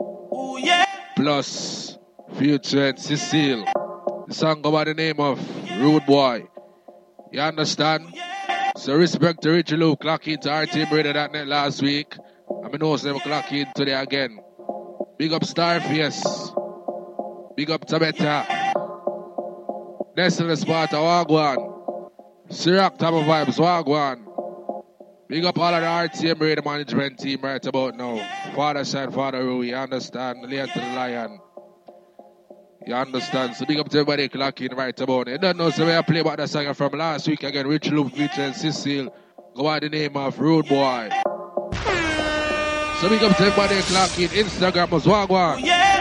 [SPEAKER 24] yeah.
[SPEAKER 10] Plus Future and Cecile. The song go by the name of Rude Boy. You understand? So respect to Richard Loop. Clock into RTM Radio that night last week. I mean, also them clock in today again. Big up Starface. Big up Tabetta. Destiny Sparta Wagwan. Sirac Tama Vibes Wagwan. Big up all of the RTM radio management team right about now. Father Shine, Father Rui, you understand? Leon to the Lion. You understand? So big up to everybody clocking right about now. You don't know, so we play about that song from last week again. Rich Loop featuring Cecile. Go by the name of Rude Boy. So big up to everybody clocking. Instagram was Wagwan.
[SPEAKER 24] Yeah.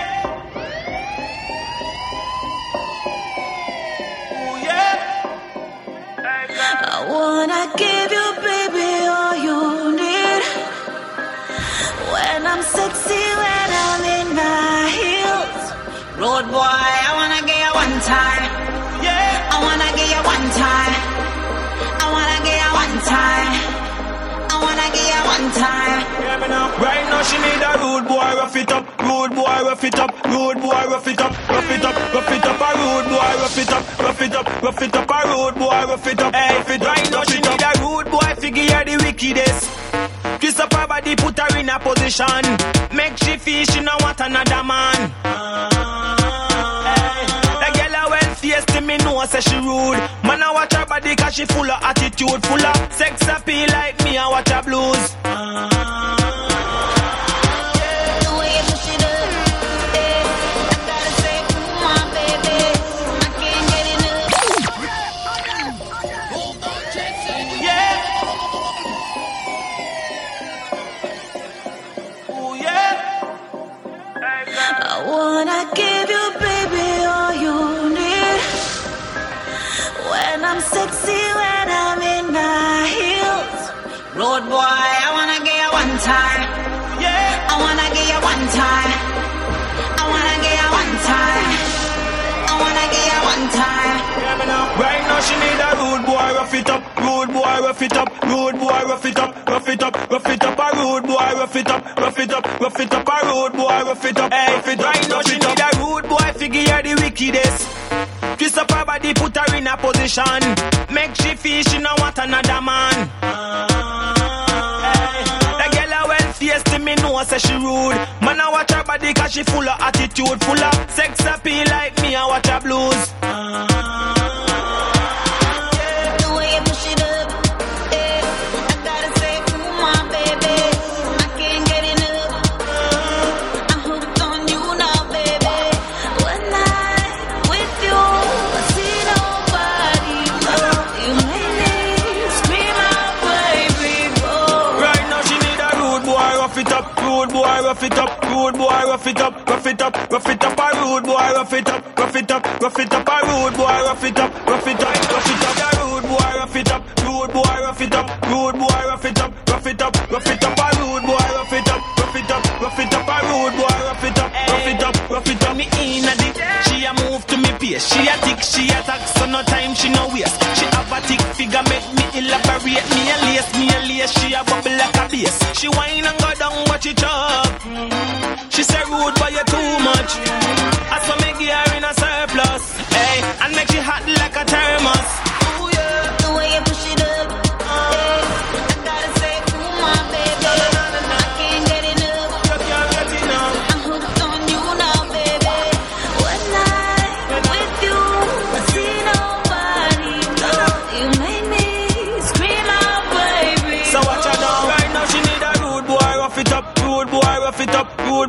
[SPEAKER 12] Wanna give you, baby, all you need. When I'm sexy, when I'm in my heels. Road boy, I wanna get you one time. Yeah. I wanna get you one time. I wanna get you one time. I wanna get you one time.
[SPEAKER 24] Right now she need a rude boy, rough it up, rude boy, rough it up, rude boy, rough it up, rough it up, rough it up, a rude boy, rough it up, rough it up, rough it up, a rude boy, rough it up. Hey, if it right now she need a rude boy, figure her the wickedest. Twist up her body, put her in a position, make she feel she no want another man. Hey, that girl a well faced to me know say she rude. Man I watch her body cause she full of attitude, full of sex appeal like me I watch her blues.
[SPEAKER 12] I wanna give I'm sexy when I'm in my heels. Road boy, I wanna get you one time. Yeah, I wanna get you one time. I wanna get you one time. I wanna get you one time.
[SPEAKER 24] Right now she need a rude boy, rough it up, rude boy, rough it up, rude boy, rough it up, rough it up, rough it up, a rude boy, rough it up, rough it up, rough it up, a rude boy, rough it up, hey, rough it right now she need a rude boy, figure the wickedest. Twist up her body, put her in a position, make she feel she no want another man. Hey, the girl a well to me know say she rude. Man I watch her body cause she full of attitude, full of sex appeal like me I watch her blues. Ah. Rough it up, rude boy, rough it up, rough it up, rough it up, a rude boy, rough it up, rough it up, rough it up, a rude boy, rough it up, rough it up, rough it up, a rude boy, rough it up, rude boy, rough it up, rude boy, rough it up, rough it up, rough it up, a rude boy, rough it up, rough it up, rough it up, a rude boy, rough it up, rough it up, rough it up, me in a she a move to me she a tick, she a tack, so no time she no waste, she have a tick figure make me elaborate, me a lace, me a lace, she a bubble like a bass, she whine and go down, watch it chop. She say rude, but you too much. I saw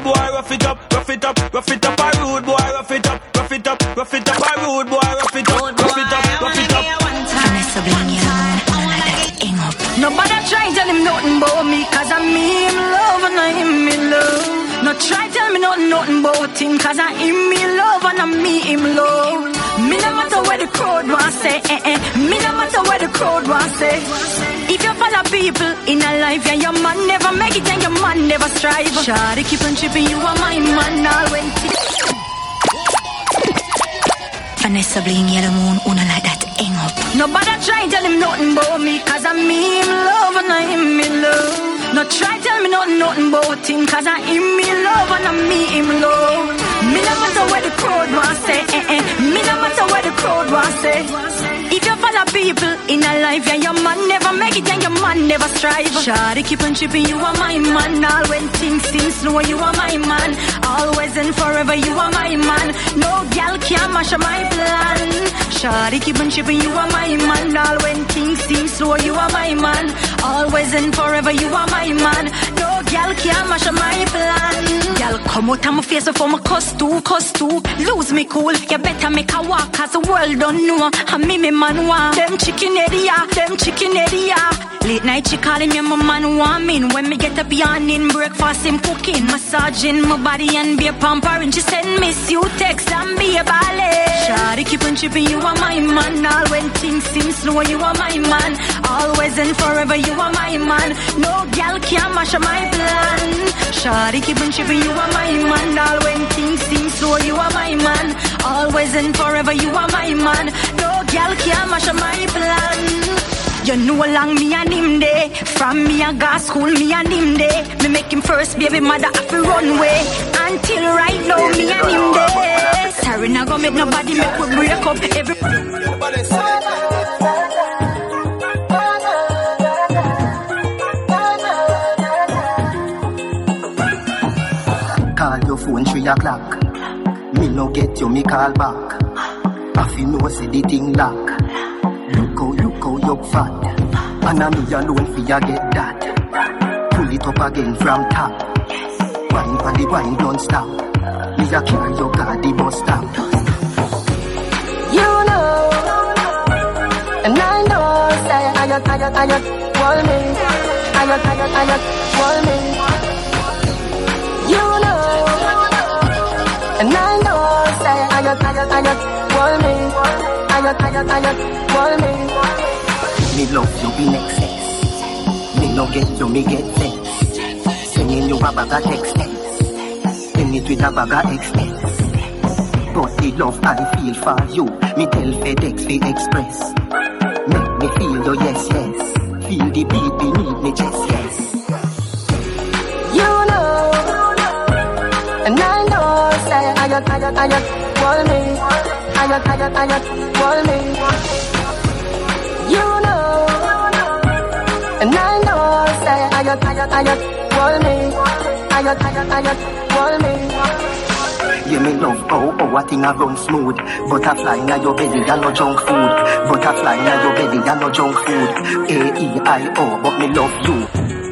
[SPEAKER 24] boy, rough it up, rough it up, rough it up, a rude boy, rough it up, rough it up, rough it up, a rude boy, rough it up, rough it up, rough it up.
[SPEAKER 42] Vanessa Bling, you know, and I like that ing up.
[SPEAKER 6] Nobody try tell him nothing about me, cause I'm me him love and I him me love. No try tell me nothing, nothing about him, cause I him me love and I me him love. Me no matter where the crowd want say, eh eh. Me no matter where the crowd want say. You people in a life, yeah, your man never make it and your man never strive. Shawty keep on tripping, you are my man, all when
[SPEAKER 42] Vanessa Bling, Yellow Moon, una like that ing up.
[SPEAKER 6] Nobody try tell him nothing about me, cause I'm me him love and I him love. No try tell me nothing, nothing about him, cause I him love and I'm me him love. Me no matter where the crowd want say, eh eh. Me no matter where the crowd want say. If you follow people in a life, yeah, your man never make it and your man never strive. Shawty keep on tripping, you are my man. All when things seem slow, you are my man. Always and forever, you are my man. No gal can mash up my plan. Shawty keep on tripping, you are my man. All when things seem slow, you are my man. Always and forever, you are my man. No gal can mash up my plan. Gal come out of my face before my cuss too, cuss too. Lose me cool, you better make a walk, cause the world don't know. And me, me man want them chicken area, them chicken area. Late night she calling me my man me. When me get up yawning, breakfast him cooking, massaging my body and be pampering. She send miss you text and be a ballet. Shawty keep on tripping, you are my man. All when things seem slow, you are my man. Always and forever, you are my man. No gal can mash up my plan. Shawty keep on tripping, you are my man. All when things seem slow, you are my man. And forever, you are my man. No gal can mash up my plan. You know along me and him day. From me and got school, me and him day. Me make him first baby mother have to run way. Until right now, me and him day. Sorry, now go make nobody make we break up. Every
[SPEAKER 43] Call your phone three o'clock. Me no get you, me call back. I feel no see the thing lock. Look how, look how you fat. And I me alone for get that. Pull it up again from top. Wine for the wine don't stop. Me a carry your car the bus stop.
[SPEAKER 44] You know, and I know, I got, I got, I got, me. I got, I got, I got, me. I got, want me. I got, I got, I got, want me.
[SPEAKER 43] Me love you in excess. Me no get you, me get sex. Sending you a bag of text. Send it with a bag of expense. But the love I feel for you, me tell FedEx fi express. Make me feel though, yes, yes. Feel the beat beneath me chest, yes. You know, and I know, say, I got, I got, I got, call me. I got, I got, I got, call me. You know, and I know, say, I got, I got, I got, call me. I got, I got, I got, call me. You me love oh oh a thing a run smooth Butterfly na your belly and no junk food Butterfly na your belly and no junk food A E I O but me love you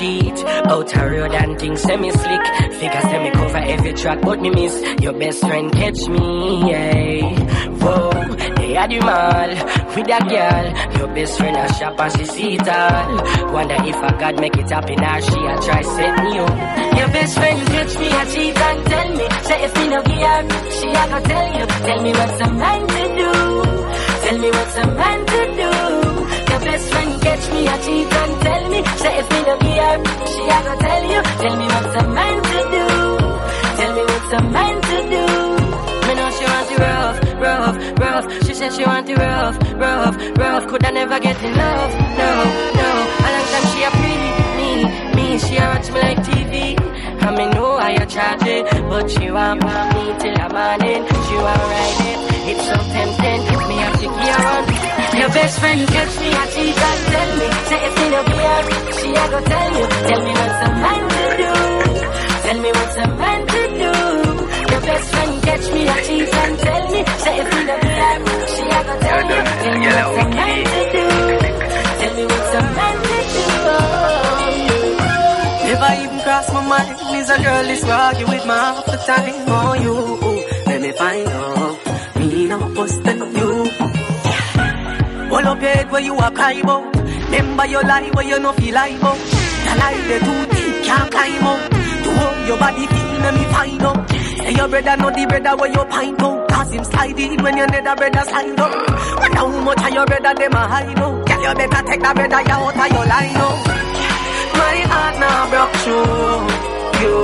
[SPEAKER 2] cheat. Out road and things me slick. Figure me cover every track, but me miss. Your best friend catch me, yeah. Whoa, they had you mall with that girl. Your best friend a shop and she see it all. Wonder if I God make it happen or she a try set me up. Your best friend catch me a cheat and tell me. Say if me no her, she a go tell you. Tell me what's a man to do. Tell me what's a man to do. Best friend catch me a cheat and tell me. Say if me no give her, she a go tell you. Tell me what's a man to do. Tell me what's a man to do. Me know she want it rough, rough, rough. She said she want it rough, rough, rough. Could I never get enough? No, no. A long time she a pretty me, me. She a watch me like TV. I me know I a charge it, but she want me till the morning. She want ride it. It's so tempting. Me a on. Your best friend catch me a cheat and tell me. Say if me no be her, she a go tell you. Tell me what's a man to do. Tell me what's a man to do. Your best friend catch me a cheat and tell me. Say if me no be her, she a go tell you. Tell me what's a man to do. Tell me what's a man to do.
[SPEAKER 7] Never even cross my mind. Is a girl is argue with my half the time. Oh, you, let me find out. Me no bust than you. Hold up your head where you are cry about. Remember your lie where you no feel like about. The lie they too deep, can't climb out. To hold your body feel, let me find out. Say your brother know the brother where you pint out. Cause him slide in when your nether brother slide up. Wonder how much of your brother them a hide out. Girl, you better take that brother you out of your line out. My heart now broke through you,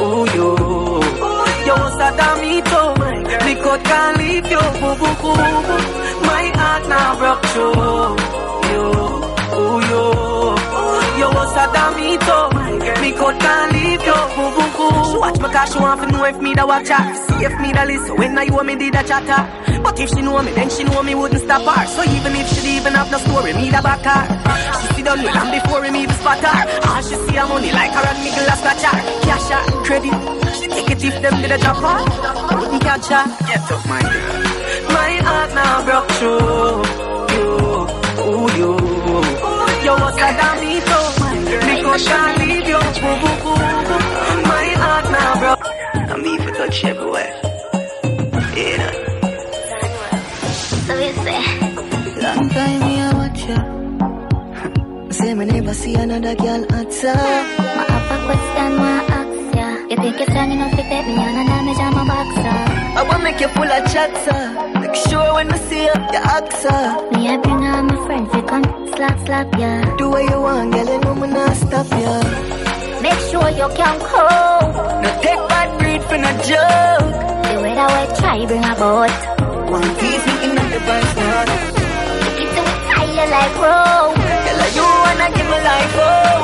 [SPEAKER 7] ooh you. You was a damito, me could can't leave you, boo boo you, ooh you. You was a damito, me could can't leave you, boo boo boo. She watch my cause she want to know if me da watch her, see if me da listen when I you me did a chatter. But if she know me, then she know me wouldn't stop her. So even if she even have no story, me da back her. She see done with and before me even spot her. All she see her money like her and me glass scratch her. Cash her, credit. She take it if them did a drop her. Wouldn't catch her. Get up, my girl. My heart now broke through you, ooh you. You was a damito, me could can't leave you, boo boo boo. My heart now broke. I'm me for touch everywhere. Yeah.
[SPEAKER 45] So we say.
[SPEAKER 7] Long time me a watch ya. Say me never see another girl answer.
[SPEAKER 45] My have a question, my ask ya. You think you're strong enough to take me on and damage on my boxer?
[SPEAKER 7] I wanna make you full of chatter. Make sure when I see you, you answer.
[SPEAKER 45] Me I bring all my friends, we come slap slap ya.
[SPEAKER 7] Do what you want, girl, you me not stop ya.
[SPEAKER 45] Make sure you can cope.
[SPEAKER 7] No take bad breed for no joke.
[SPEAKER 45] The way that we try bring about.
[SPEAKER 7] One piece me in the vice now.
[SPEAKER 45] Take it to me tire like rope.
[SPEAKER 7] Girl, you wanna give me life, oh.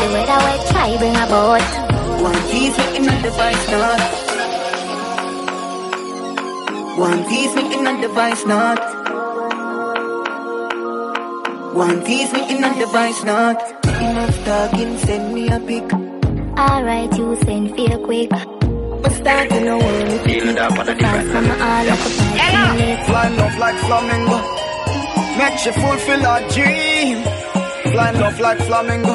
[SPEAKER 45] The way that we try bring about.
[SPEAKER 7] One piece me in the vice now. One piece me in the vice not. One piece me in the vice not. Enough talking, send me a pic.
[SPEAKER 45] Alright, you send feel quick.
[SPEAKER 7] But starting to worry if you
[SPEAKER 45] Fast from all of the five
[SPEAKER 10] Flying love like flamingo. Make you fulfill our dream. Flying love like flamingo.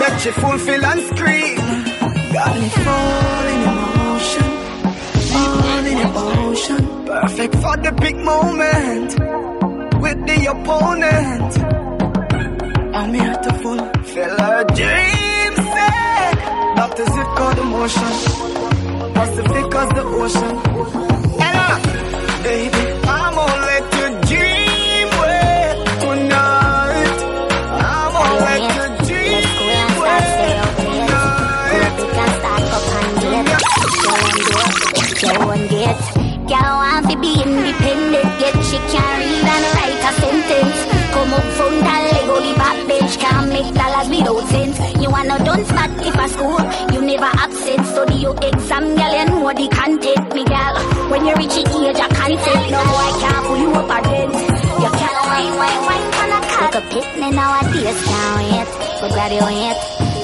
[SPEAKER 10] Make you fulfill and scream. Got me falling in motion. In. Perfect for the big moment. With the opponent. I'm here to fulfill our dreams. Not as if called emotion. Pacific as the ocean. Ella, baby, show and get. Girl, want to be independent, yet she can't read and
[SPEAKER 45] write a sentence. Come up from that Lego, the back bench can't make dollars without sense. You wanna don't smart if I school, you never absent. Study your exam, girl, and what the take me girl. When you reach the can't take no, I can't pull you up again. You can't wine, wine, wine, can I cut? Look a pit, pitney nowadays, can't wait, but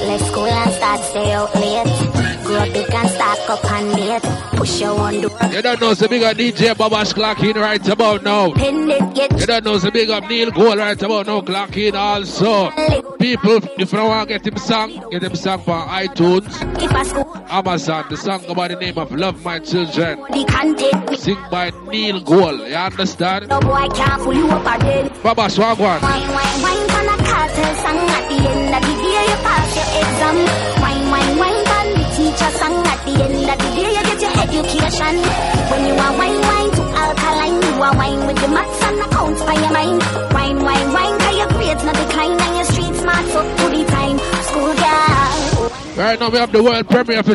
[SPEAKER 45] Let's school and start stay out late. Grow big and stack up and date. Push your one door.
[SPEAKER 10] You don't know, so big up DJ Babash clock in right about now.
[SPEAKER 45] Pin it, get
[SPEAKER 10] You don't know, so big up Neil Gold right about now, clock in also. People, if you want to get him song, get him song from iTunes,
[SPEAKER 45] if a school,
[SPEAKER 10] Amazon. The song by the name of Love My Children.
[SPEAKER 45] the content, me.
[SPEAKER 10] Sing by Neil Gold. You understand?
[SPEAKER 45] No boy can't pull you up again.
[SPEAKER 10] Babash Wagwan.
[SPEAKER 45] Wine, wine, wine, can a cartel song at the end of the day you pass your exam. Wine, wine, wine, song at the end of the day you get your education. When you are wine, wine to alkaline, you are wine with the maths and accounts by your mind. Wine, wine, wine, cause your grades not decline and your street smart up to the time. School girl.
[SPEAKER 10] Right now we have the world premiere for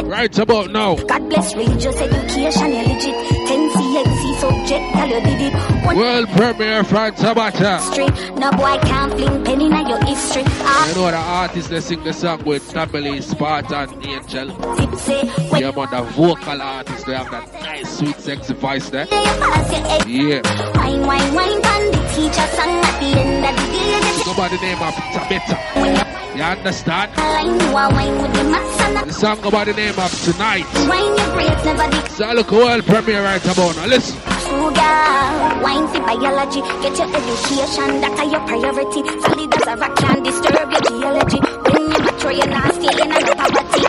[SPEAKER 10] drop. Right about now.
[SPEAKER 45] God bless religious education, legit. 10 CXC subject, girl, you did it. One
[SPEAKER 10] World premiere from Tabeta.
[SPEAKER 45] straight, no boy can't fling penny in your history. Ah,
[SPEAKER 10] You know the artist that sing the song with Family, Spartan, Angel.
[SPEAKER 45] tip say, when
[SPEAKER 10] Yeah, man, the vocal artist, they have that nice, sweet, sexy voice there.
[SPEAKER 45] you pass your egg.
[SPEAKER 10] Yeah.
[SPEAKER 45] Wine, wine, wine, pan the teacher song at the end of the day. Get
[SPEAKER 10] Go by the name of Tabeta.
[SPEAKER 45] You
[SPEAKER 10] understand?
[SPEAKER 45] line, you are wine with the maths and
[SPEAKER 10] The song go by the name of Tonight.
[SPEAKER 45] wine, your grades never decline.
[SPEAKER 10] Look world premiere right about now. Listen.
[SPEAKER 45] Sugar, wine for biology, get your education, that are your priority. Solid as a rock can disturb your geology. When you mature, you're not staying in the poverty.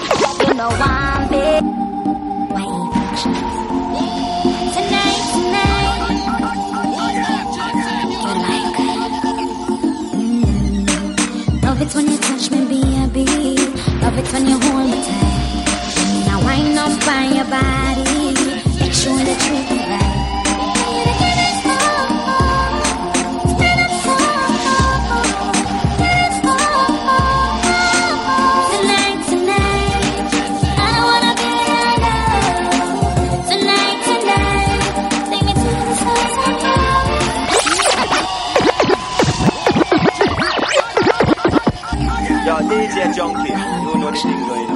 [SPEAKER 45] You know I'm big. Wine it when you touch me, baby. Love it when you hold me tight. Now wind up by your body. Make sure the truth
[SPEAKER 32] 姐姐 Junkie，
[SPEAKER 45] 的定
[SPEAKER 10] 位。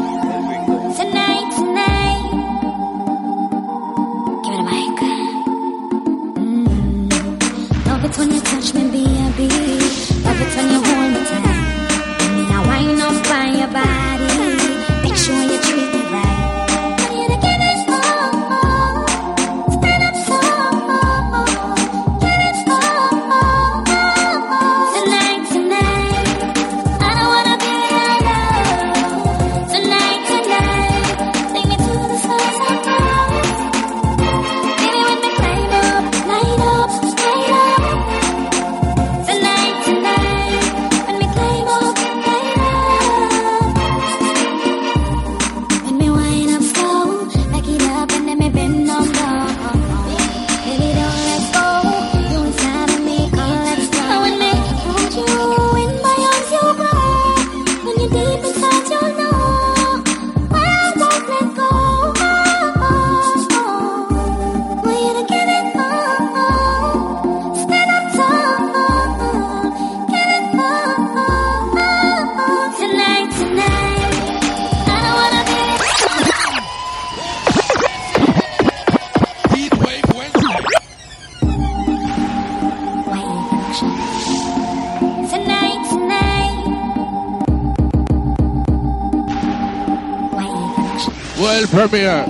[SPEAKER 10] Premiere.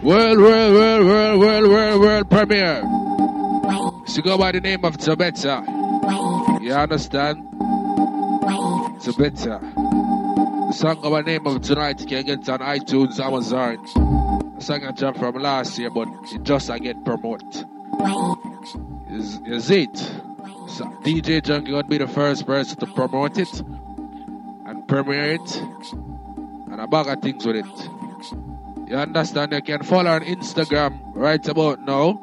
[SPEAKER 10] World, world, world, world, world, world, world premiere. She go by the name of Tabeta. You understand? Tabeta. The song go by name of Tonight. You can get on iTunes, Amazon. The song I dropped from last year, but it just I get promote. Is, is it? So DJ Junky gonna be the first person to promote it and premiere it and a bag of things with it. You understand? You can follow on Instagram right about now.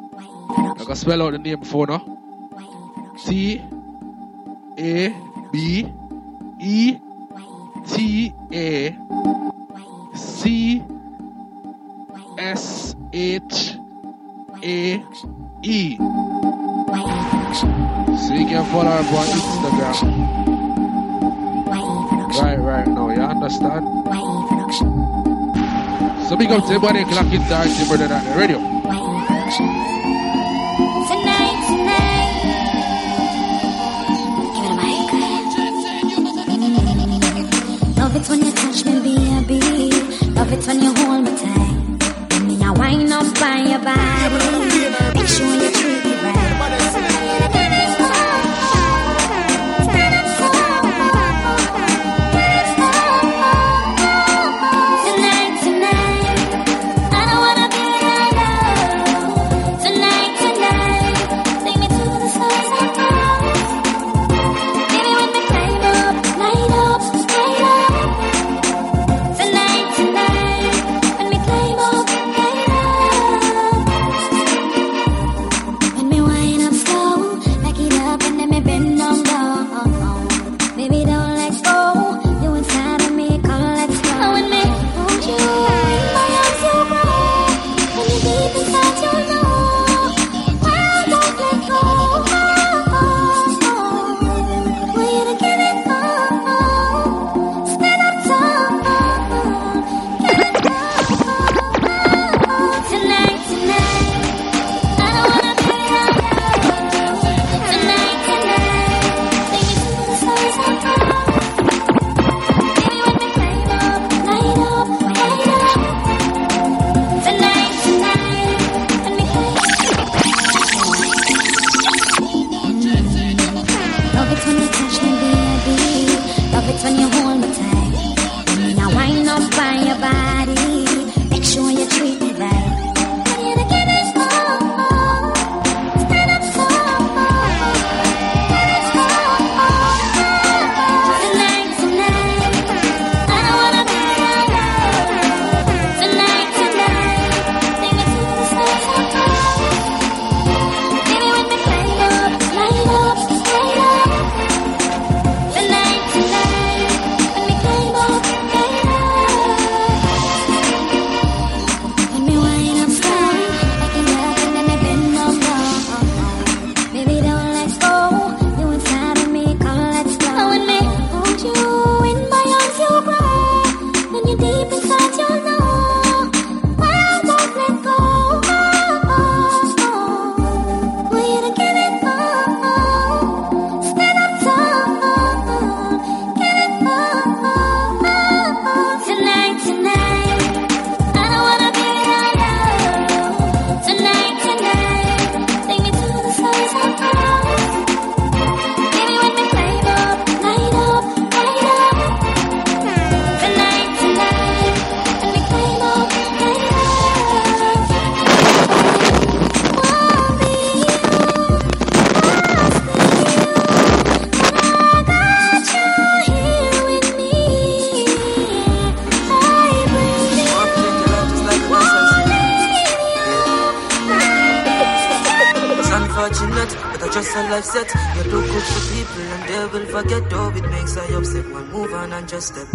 [SPEAKER 10] I can spell out the name for now. T A B E T A C S H A E. So you can follow her on Instagram production. Right, right now, you understand?
[SPEAKER 46] YE production.
[SPEAKER 10] So big up to everybody clocking down to brother on the radio.
[SPEAKER 46] YE production. Tonight, tonight. Give. Love it when you touch me, baby. Love it when you hold me tight. Give me a wine up by your body.
[SPEAKER 32] just step.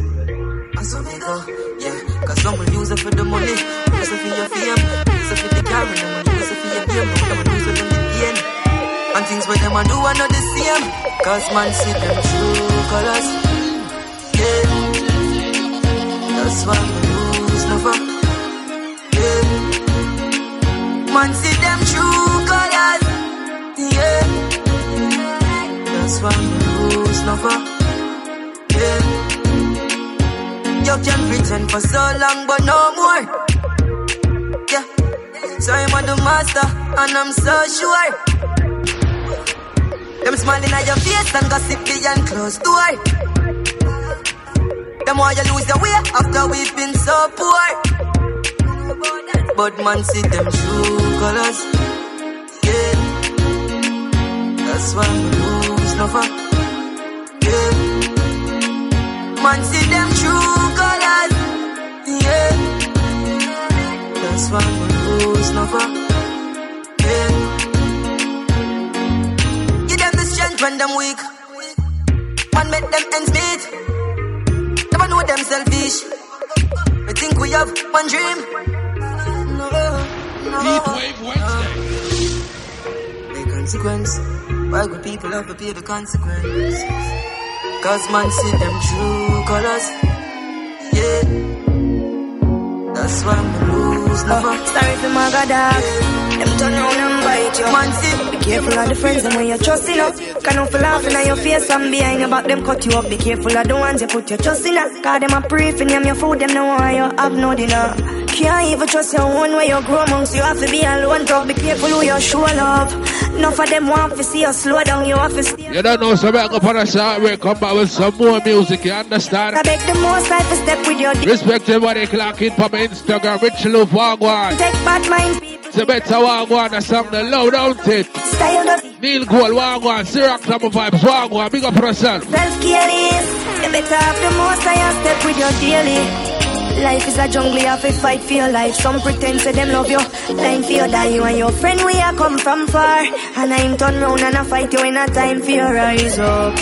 [SPEAKER 32] As Omega, yeah. Cause some will use it for the money, use it for your fame, use it for the car, and then use it for your game, and will use it for the end, And things what them a do are not the same. Cause man see them true colors. for so long, but no more. Yeah, so I'm the master, and I'm so sure. Them smiling at your face and gossip behind closed door. Them why you lose the way after we've been so poor. But man, see them true colors. Yeah, that's why we lose no fuck. consequences. Cause man see them true colors. Yeah. That's why me lose never.
[SPEAKER 33] Oh, uh, sorry for my god. Uh, them turn around and bite you. Man see. Be careful of the friends and when you're trusting up. Can not for laughing at your face and behind about them cut you up. Be careful of the ones you put your trust in up. Cause them a pray for them your food. Them know why you have no dinner. Can't even trust your own way you grow amongst you have to be alone. drop. be careful who you show love. Enough of them want to see you slow down, you to stay.
[SPEAKER 10] You don't know, so back up on a short way, come back with some more music, you understand?
[SPEAKER 33] I beg the most life to step with your
[SPEAKER 10] Respect everybody clocking from Instagram, Rich Love Wagwan.
[SPEAKER 33] Take bad mind people.
[SPEAKER 10] A better Wagwan, a song the low, don't it?
[SPEAKER 33] Style of
[SPEAKER 10] Neil Gold, Wagwan, Syrup, Summer Vibes, Wagwan, big up for yourself.
[SPEAKER 33] Self-care is You better have the most I have step with your daily Life is a jungle, you have to fight for your life. Some pretend to them love you. Time for you die, you and your friend we are come from far. And I'm turn round and I fight you in a time for your rise up.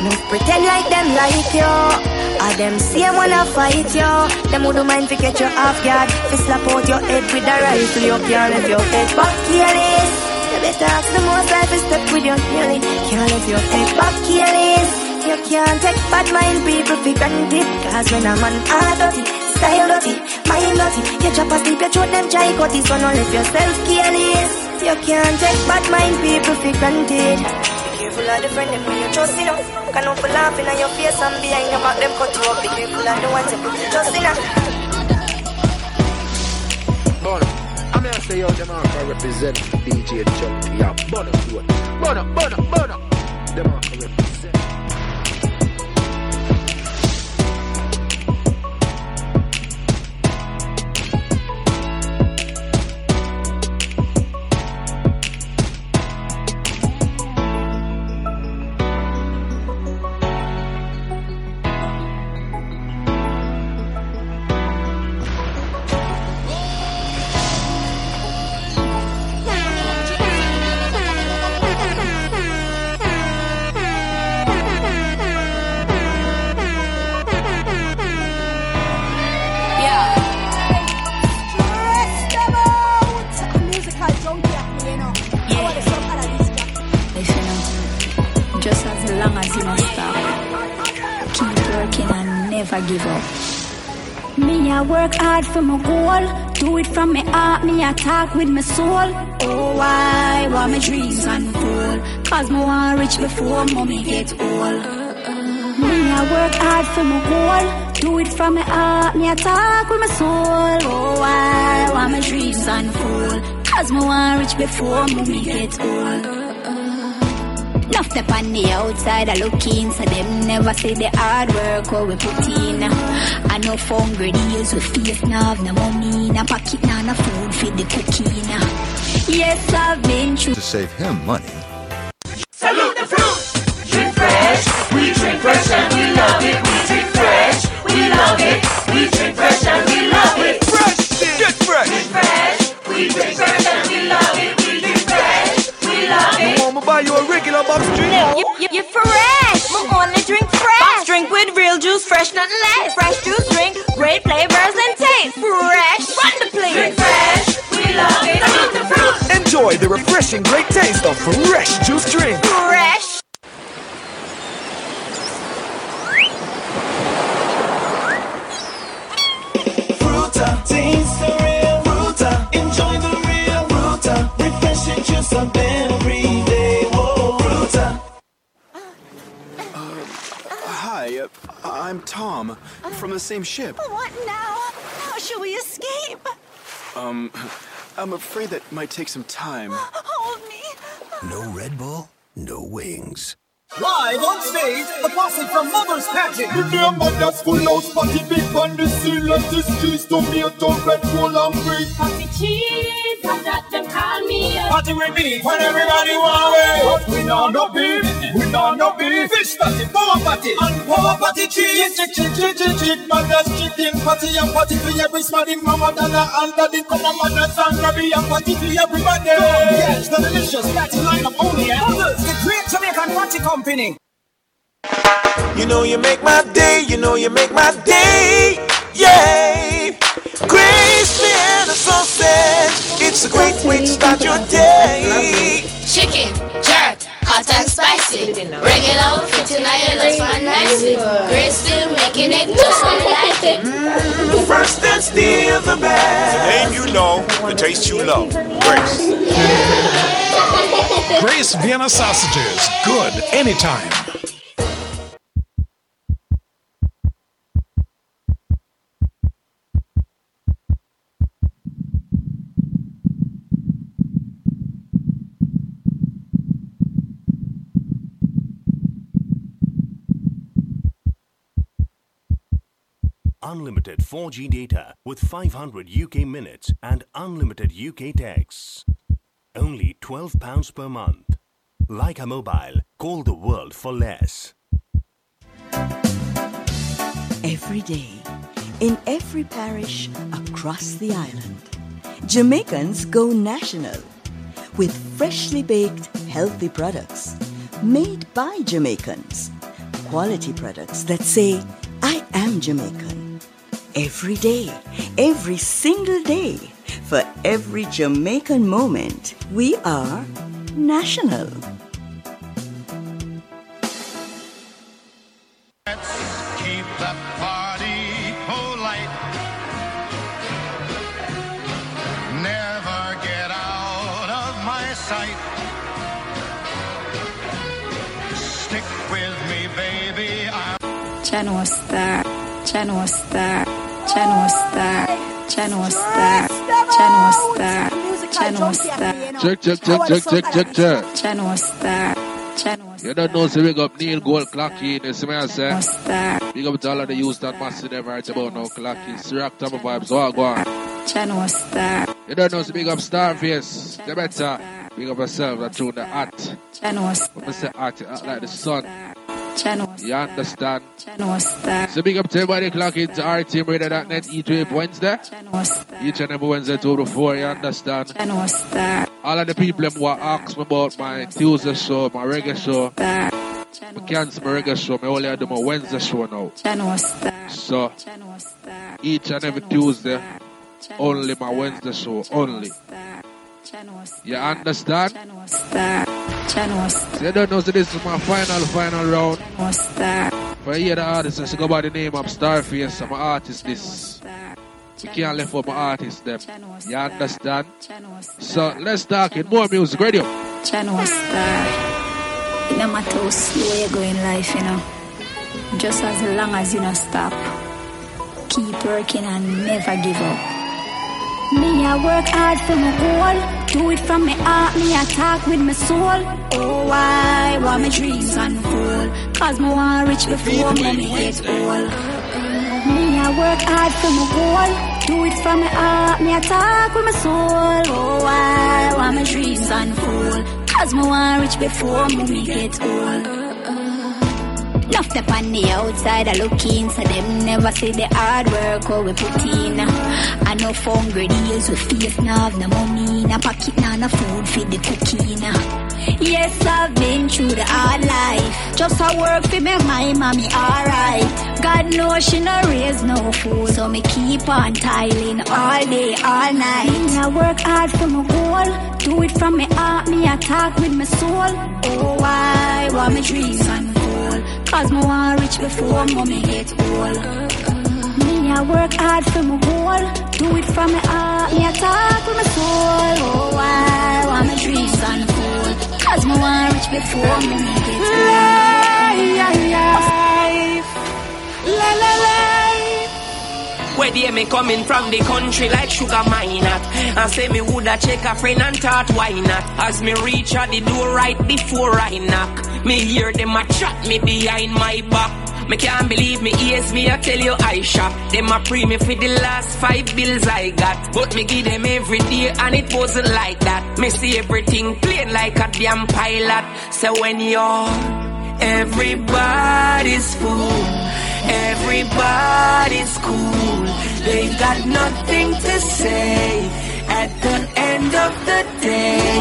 [SPEAKER 33] No pretend like them like you. Or them same wanna fight you. Them who don't mind to get you off guard. Fi slap out your head with a rifle You can't let your head back careless You better ask the most life is step with your healing Can't let your head back careless You can't take bad mind people for granted. Cause when a man are dirty Style dirty, mind dirty You drop asleep, you throw them try cut it So don't let yourself careless. You can't take bad mind people for granted. Be careful of the friend them you trust in them Can not for laughing at your face and behind your back them cut you up. Be careful of the ones you put your trust in them
[SPEAKER 47] I'm gonna say yo, them are represent DJ Junky, yeah, Bono, Bono, Bono, Bono, them are represent.
[SPEAKER 6] For my goal. Do it from my heart, me attack with my soul. Oh, why, why my dreams unfold? Cause me want rich before mommy get old. Me, I work hard for my goal. Do it from my heart, me attack with my soul. Oh, why, why my dreams unfold? Cause me want rich before mommy get old. Enough step on the outside, I look in, so them never say the hard work what we put in. I know hungry days with face, now have no money, no pocket, now no food for the cooking. Yes, I've been through.
[SPEAKER 36] To save him money,
[SPEAKER 48] ship.
[SPEAKER 49] What now? How shall we escape?
[SPEAKER 48] Um, I'm afraid that might take some time.
[SPEAKER 49] Hold me.
[SPEAKER 37] No Red Bull, no wings.
[SPEAKER 50] Live on stage, the posse from Mother's Pageant. With their mothers full house party, big on the sea, lettuce, cheese, tomato, red bull and green.
[SPEAKER 51] Party cheese. And that them call me. a-
[SPEAKER 50] Party with me, when everybody want it. But we know no beef, we know no beef. Fish party, power party, and power party cheese. Chick, chick, chick, chick, chick, mother's chicken party and party for every smarty mama, dada, and daddy, come on, mother's and grabby and party for everybody. Yes, the delicious party lineup only at Mothers, the great Jamaican party company.
[SPEAKER 52] You know you make my day, you know you make my day, yeah. A way to start your day.
[SPEAKER 53] Chicken, jerk, hot and spicy. Regular, fitting iron, that's fine nicely. Great still making it just when you like it.
[SPEAKER 54] Mm, worst and still the best.
[SPEAKER 55] The name you know, the taste you love. Grace.
[SPEAKER 52] Grace Vienna sausages. Good anytime.
[SPEAKER 56] Unlimited 4G data with 500 UK minutes and unlimited UK texts. Only £12 per month. Like a mobile, call the world for less.
[SPEAKER 16] Every day, in every parish across the island, Jamaicans go national with freshly baked, healthy products made by Jamaicans. Quality products that say, I am Jamaican. Every day, every single day, for every Jamaican moment, we are national.
[SPEAKER 57] Let's keep that party polite. Never get
[SPEAKER 6] Channel Star, Channel Star,
[SPEAKER 10] Check, check, check, check, check, check, check.
[SPEAKER 6] Channel
[SPEAKER 10] You don't know, so big up Neil Gold Clocky this man, say. Big up to all of the Houston massive them right about now, Clocky. Top of vibes, all go on.
[SPEAKER 6] Star,
[SPEAKER 10] You don't know, so big up Starface. The better. Big up yourself, that through the hat.
[SPEAKER 6] Channel
[SPEAKER 10] When I say hat, it like the sun. You understand? So big up to everybody clock into rtmradio.net E2 Wednesday. Each and every Wednesday to four, you understand? All of the people who ask me about my Tuesday show, my reggae show. I cancel my reggae show, I only do my Wednesday show now. So each and every Tuesday, only my Wednesday show, only. You understand? So you don't know, so this is my final, final round.
[SPEAKER 6] Star,
[SPEAKER 10] For I hear the artist, and she go by the name of Starface, I'm an artist this. You can't left out my artist them. You understand? So let's talk in more music radio.
[SPEAKER 6] Star. It no matter how slow you go in life, you know. Just as long as you don't stop. Keep working and never give up. Me, I work hard for my goal. Do it from my heart, me I talk with my soul. Oh, why, why my dreams unfold? Cause me want rich before money gets old. Me, I work hard for my goal. Do it from my heart, me I talk with my soul. Oh, why, why my dreams unfold? Cause me want rich before money gets old. Enough step on the outside, I look in, so them never see the hard work what we put in. I phone, hungry deals with face, now have no money, no pocket, no food for the cooking. Yes, I've been through the hard life. Just a work for me, my mommy, alright. God knows she no raise no fool, so me keep on tiling all day, all night. Me, I work hard for my goal, do it from my heart, me I talk with my soul. Oh, why, why my dreams unfold? Cause me want rich before mommy get old. Me, I work hard for my goal, do it from my heart, me I talk with my soul. Oh, why, why my dreams unfold? Cause me want rich before mommy get.
[SPEAKER 2] La la la. Where they me coming from the country like sugar miner. And say me woulda check a friend and thought why not. As me reach at the door right before I knock. Me hear them a chat me behind my back. Me can't believe me ears, me I tell you I shop. Them a pre me for the last five bills I got. But me give them every day and it wasn't like that. Me see everything plain like a damn pilot. So when you're everybody's fool, everybody's cool. They've got nothing to say at the end of the day.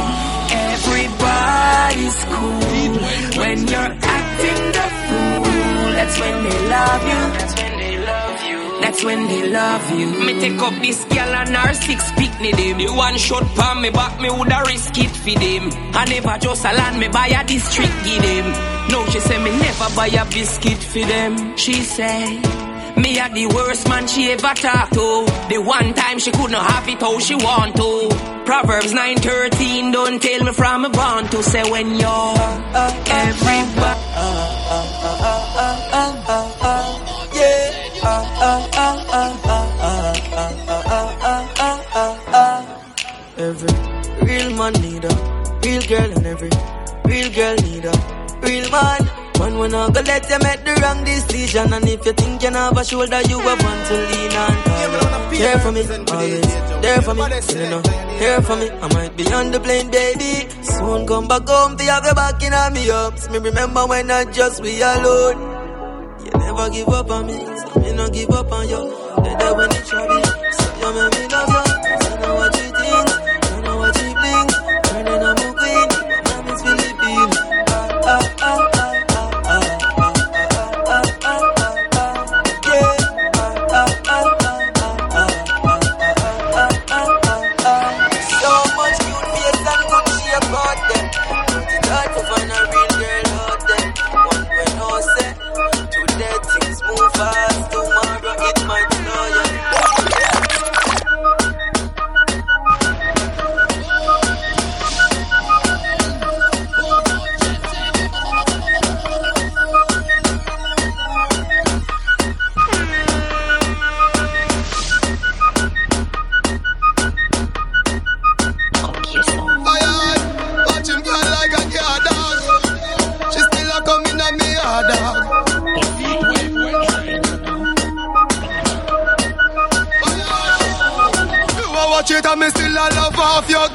[SPEAKER 2] Everybody's cool when you're acting the fool. That's when they love you. That's when they love you. That's when they love you. Me take up this girl and her six picnic them. The one shot palm me back, me woulda risk it for them. I never just a land me buy a district give them. No, she say me never buy a biscuit for them. She say
[SPEAKER 58] Me are the worst man she ever talked to. The one time she couldn't have it how she want to. Proverbs 9:13 don't tell me from a born to say when you're everybody.
[SPEAKER 32] Every real man need a real girl and every real girl need a real man. Man, when I go let you make the wrong decision. And if you think you have a shoulder, you have one to lean on. Care for me, always There for me, you know. Here for me, I might be on the plane, baby. Soon come back home, to have your back in on me ups Me remember when I just we alone. You never give up on me, so me no give up on you. You're there when it's trouble, so you make me love you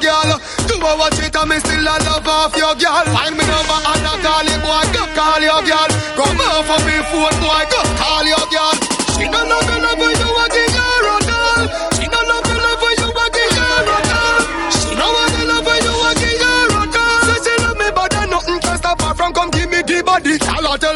[SPEAKER 32] girl?
[SPEAKER 56] Do I watch it me still a love off your girl? Find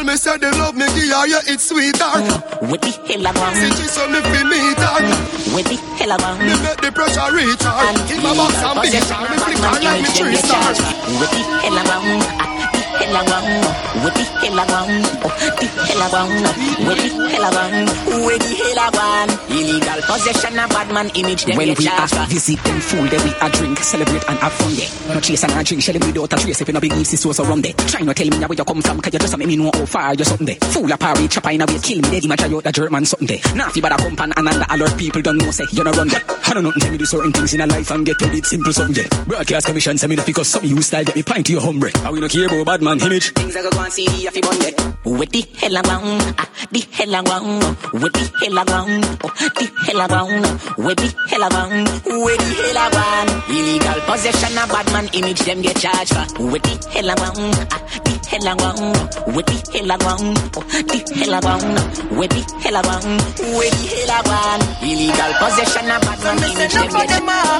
[SPEAKER 56] me say they love me, give her, yeah, it's sweeter.
[SPEAKER 58] Mm, with the hell around.
[SPEAKER 56] See she so me feel me her.
[SPEAKER 58] Mm, with the hell around.
[SPEAKER 56] Me make the pressure reach her. In my box and beat her, me flick her like me three stars.
[SPEAKER 58] With the hell around. The hell around. With the hell around. The hell around. With the hell around. With the hell around. Illegal possession of bad man image.
[SPEAKER 59] When we are visit them fool, then we a drink, celebrate and have fun there. No chase and a drink, shelling without a trace if you no believe this was around there. Try not tell me where you come from, cause you just make me know how far you're something there. Fool a party, chopper in a way, kill me dead, imagine you the German something there. Now if you better pump and another alert people don't know say you no run there. I don't know tell me do certain things in a life and get paid simple something there. Broadcast commission send me that because some you style get me pint to your hungry. And we no care about bad man image.
[SPEAKER 58] Things I go go and see if you bun. With the hell around, ah, the hell around, with the hell around, oh, the hell around, with the hell around, with the hell around. Illegal possession of bad man image, them get charged for. With the hell around, ah, the hell around, with the hell around, oh, the hell around, with the hell around, with the hell around. Illegal possession of bad man image, them
[SPEAKER 6] Enough of
[SPEAKER 58] get
[SPEAKER 6] them are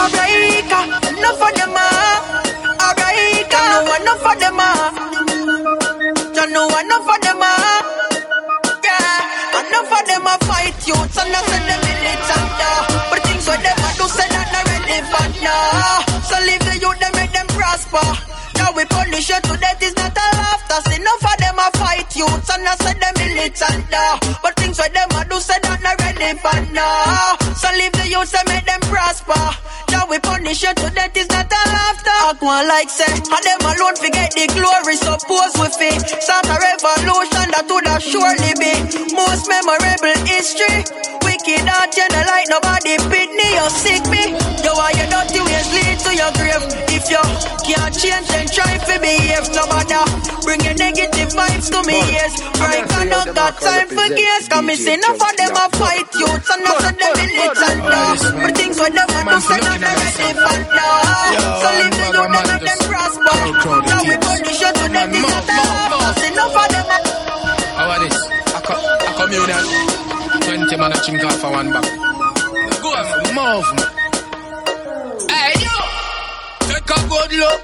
[SPEAKER 6] alright, enough of them are alright. Don't know enough of them are. Don't know enough of them are. Yeah, enough of them are fight youths and I say them militant. uh, But things what them a do say that not relevant. Nah. So leave the youth them make them prosper. Now we punish you to death is not a laughter. See enough of them a fight youths and I say them militant. uh, But things what them a do say that relevant. Nah. So leave the youth and make them prosper. Now we punish you to death is not a laughter. Act one like say, and them alone forget the glory. Suppose we fit start a revolution that would have surely be most memorable history. Wicked heart, you like nobody pit me or sick me. Can't change, then try to behave. No matter bring your negative vibes to me. Right, I don't got time for gears. Come me see enough of them a fight youths and not of them militant now. But things what them a do say not the relevant now. So leave the youth them make them prosper. Now we punish you to them a laugh. Enough of them a
[SPEAKER 4] How are this? A, co- a communion. 20 man a chink off for one bag. Go on, move.
[SPEAKER 58] Hey good look.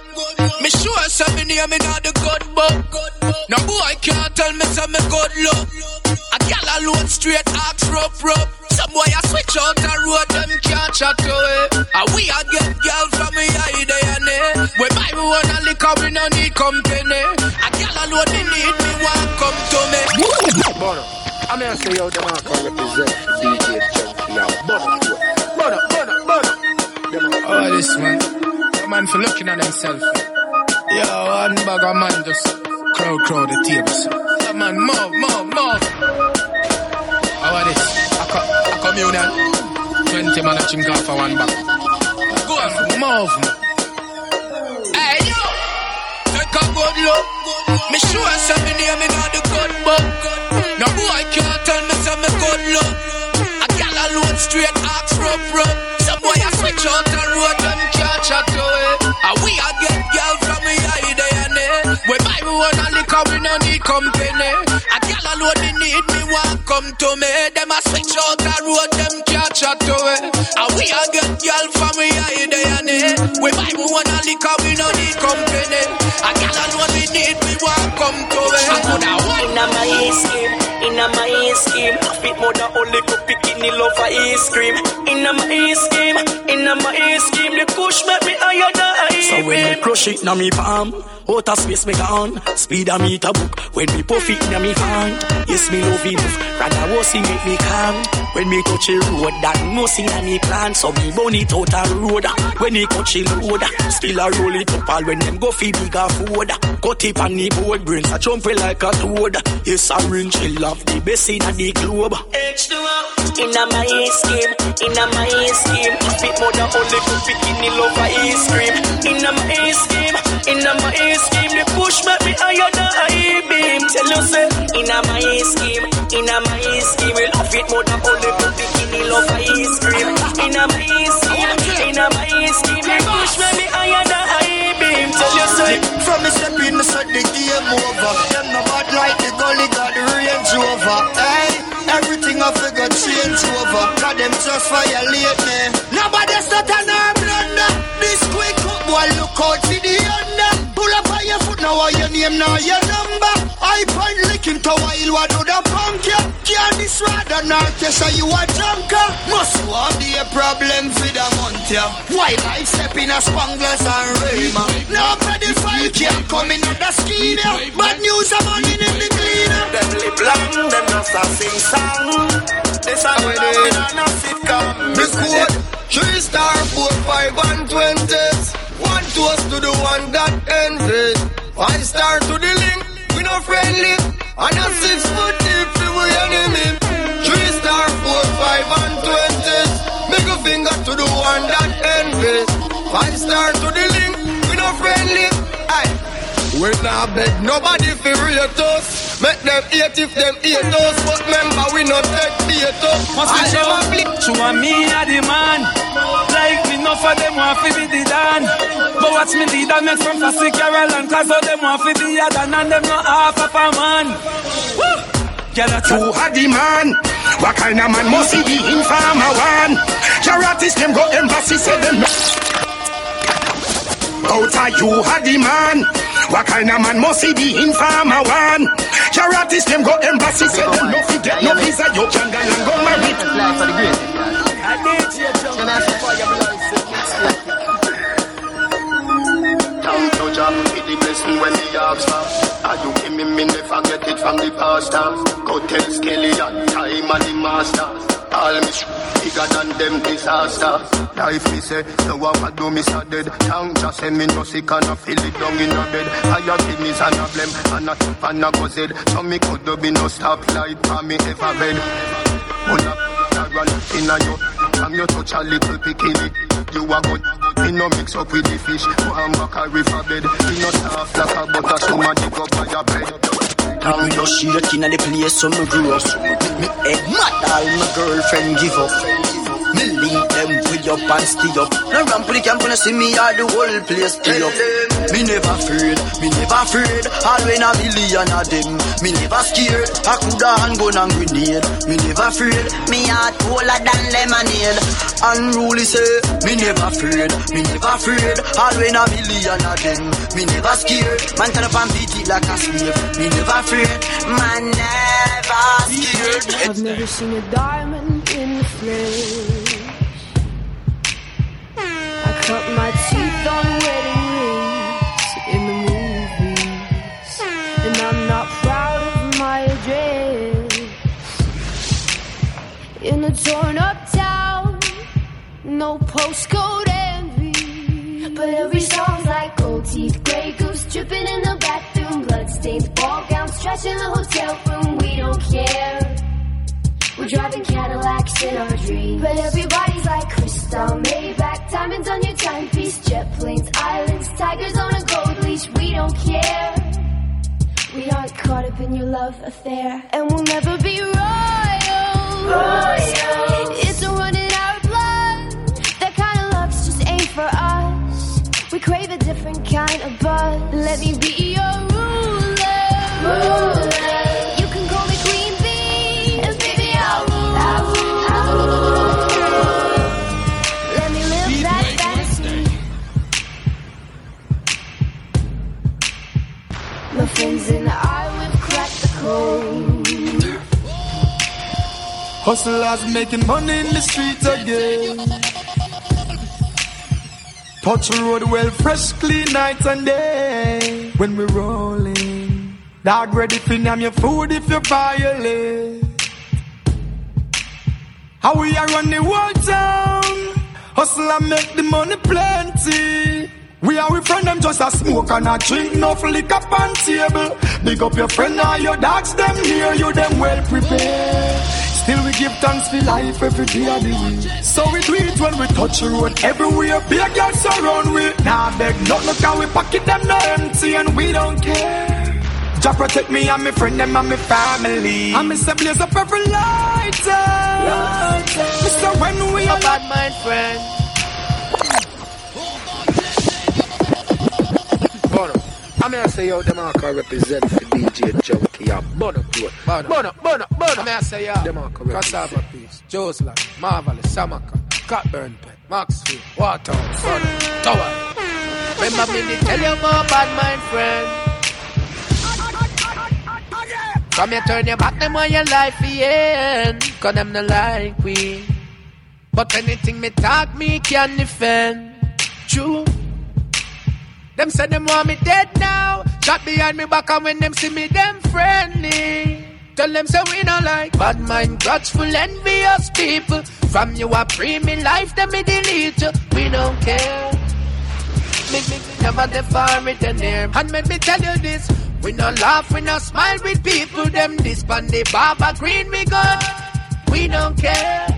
[SPEAKER 58] Me sure say me name me not the good book. No boy i can't tell me say me good look. A gal alone straight axe rough rough. Some boy a switch out the road them can't chat away. And we a get girl from me eye day and day. We buy we want a liquor we no need company. A gal alone they need me want come to me.
[SPEAKER 4] I'm here to say, yo, them all can represent DJ Junky now. Butter, butter, butter, butter. Oh, this man. Man for looking at himself. Yeah, one bag of man just crowd, crowd the tables. The man, move, move, move. How are this? A, co- a communion. 20 man a chink off for one bag. Go on, move. Hey, yo! Take a good look. Me sure some me name me got the good book. No boy can't tell me some me good look. I got a alone straight axe rough rough. Some boy a switch out the road and can't chat to it. And we a get gal from me there. We buy me one and liquor we no need company. A gal alone they need me want come to me. Them a switch out the road them can't chat to it. And we a get gal from me there. We buy me one and liquor we no need company. A gal alone we need me want come to it. I coulda won.
[SPEAKER 60] Inna my scheme, inna my scheme. Fit mother only cook bikini love for ice cream. Inna my scheme, inna my scheme. The push make me higher than I
[SPEAKER 29] So when me crush it na me palm, outer space me gone. Speed a meter book when me puff it na me hand. Yes me love it, rather was he make me calm. When me touch a road that no see na me plan, so me burn it out a road. When he touch a load, still a roll it up all when them go fi bigger food. Cut it on the board, brains a jump like a toad. Yes a ring chill off the best in the globe.
[SPEAKER 60] H2O. Inna my scheme, inna my scheme. Fit mother only cook bikini love ice cream. Inna my scheme, inna my scheme. The push make me higher than I beam. Tell you say, inna my scheme, inna my scheme. We love it mother only cook bikini love ice cream. Inna my scheme, inna my scheme. The push make me higher than I beam. Tell you say,
[SPEAKER 17] From me step in, set the game over. Them no bad like the gully got the range over. Hey, everything I figure change over. Cause them just violate me. Nobody start an arm blunder. This quick up boy look out for the under. Pull up on your foot now, your name now, your number. I point lick him to while what do the punk ya. Can't this rather not test so you a junker. Must you have the problem for the month ya. While I step in a spanglers and Rayma. Now pedophile can't come the scheme ya. Bad news I'm on in the.
[SPEAKER 43] Them lip long, them just a sing song. This a way they on a sitcom.
[SPEAKER 17] This code, three star, four, five, and twenties. One toast to the one that ends it. Five star to the link, we no friendly. And a six foot deep to we enemy. Three star, four, five, and twenties. Middle finger to the one that ends it. Five star to the link, we no friendly. Aye. We not beg nobody for rate us. Make them hate if them hate us. But remember we not take hate us.
[SPEAKER 61] Must be
[SPEAKER 17] All them a
[SPEAKER 61] show. True and me a the man. Like me, enough of them want to be the dan. But watch me lead and make from Fassi Caroline. Cause all them want to be the dan and them not half of a man. Woo! Get a
[SPEAKER 43] the man. What kind of man must he be in farmer one? Artist them go embassy say them no. Outside you are the man. What kind of man must he be in farmer one? Your artist them go embassy say oh, them no forget no visa you can go and go married.
[SPEAKER 62] Down to job, with the blessing when the stop. Are you give me, me never get it from the pastor. Go tell Skelly and time and the master. All me bigger than them disaster. Life me say, so I do me so dead. Tongue just say me no sick and I feel it down in the bed. I have kidneys and a blem and a tip and a go zed. So me could do be no stoplight for me ever bed. Pull up, run in a you. From you touch a little bikini. You a good, me no mix up with the fish. One back a river bed. Me no soft like a butter, so man dig up by your bread.
[SPEAKER 29] Now me just shaking at the place so me grew up. Me head mad, all my girlfriend give up. Me link them way up and stay up. No ramp to the camp when see me, all the whole place stay up. Me never afraid, me never afraid. All when a million of them, me never scared. I coulda hand gun and grenade. Me never afraid, me heart colder than lemonade. Unruly say, me never afraid, me never afraid. All when a million of them, me never scared. Man turn up and beat it like a slave. Me never afraid, man never scared.
[SPEAKER 35] I've never seen a diamond in the flesh. I cut my teeth torn up town. No postcode envy.
[SPEAKER 53] But every song's like gold teeth, grey goose dripping in the bathroom, bloodstains, ball gowns, trash the hotel room. We don't care. We're driving Cadillacs in our dreams.
[SPEAKER 35] But everybody's like crystal, Maybach, diamonds on your timepiece, jet planes, islands, tigers on a gold leash. We don't care. We aren't caught up in your love affair, and we'll never be royal. It's a run in our blood. That kind of just ain't for us. We crave a different kind of buzz. Let me be your ruler.
[SPEAKER 53] Ruler.
[SPEAKER 35] You can call me Queen Bee, and baby I'll rule. Let me live that fantasy. My friends and I, we've cracked the code.
[SPEAKER 17] Hustlers making money in the streets again. Touch road well, fresh, clean night and day. When we rolling, dog ready for name your food if you violate. How we are run the whole town. Hustle and make the money plenty. We are with friend them just a smoke and a drink, no liquor on table. Big up your friend and your dogs, them near you, them well prepared. Still we give thanks for life every day of the week. So we do it when we touch the road everywhere. Big girls surround we. Nah beg nothing cause we pocket them no empty and we don't care. Jah protect me and my friend them and my family. And me say blaze up every lighter. Eh. Mister when we
[SPEAKER 4] A bad mind friend. Bono. I'm here to say yo, them all can represent for DJ Junky and Bono Pure. Bono, Bono, Bono, Bono. I'm here to say yo, them all can. Cassava Piece, Joseland, Marvelous, Samaka, Pen, Maxfield, Waterhouse, Tower. Remember me to tell you more bad mind friend. Come here, turn your back, them on your life, yeah. Cause them no like we. But anything me talk, me can defend. True. Them say them want me dead now. Shot behind me back and when them see me, them friendly. Tell them say we not like bad mind, grudgeful, envious people. From you a free me life, them me delete you. We don't care. Me, me, me never the far it and near. And let me tell you this. We no laugh, we no smile with people. Them this pan the barber green we gun. We don't care.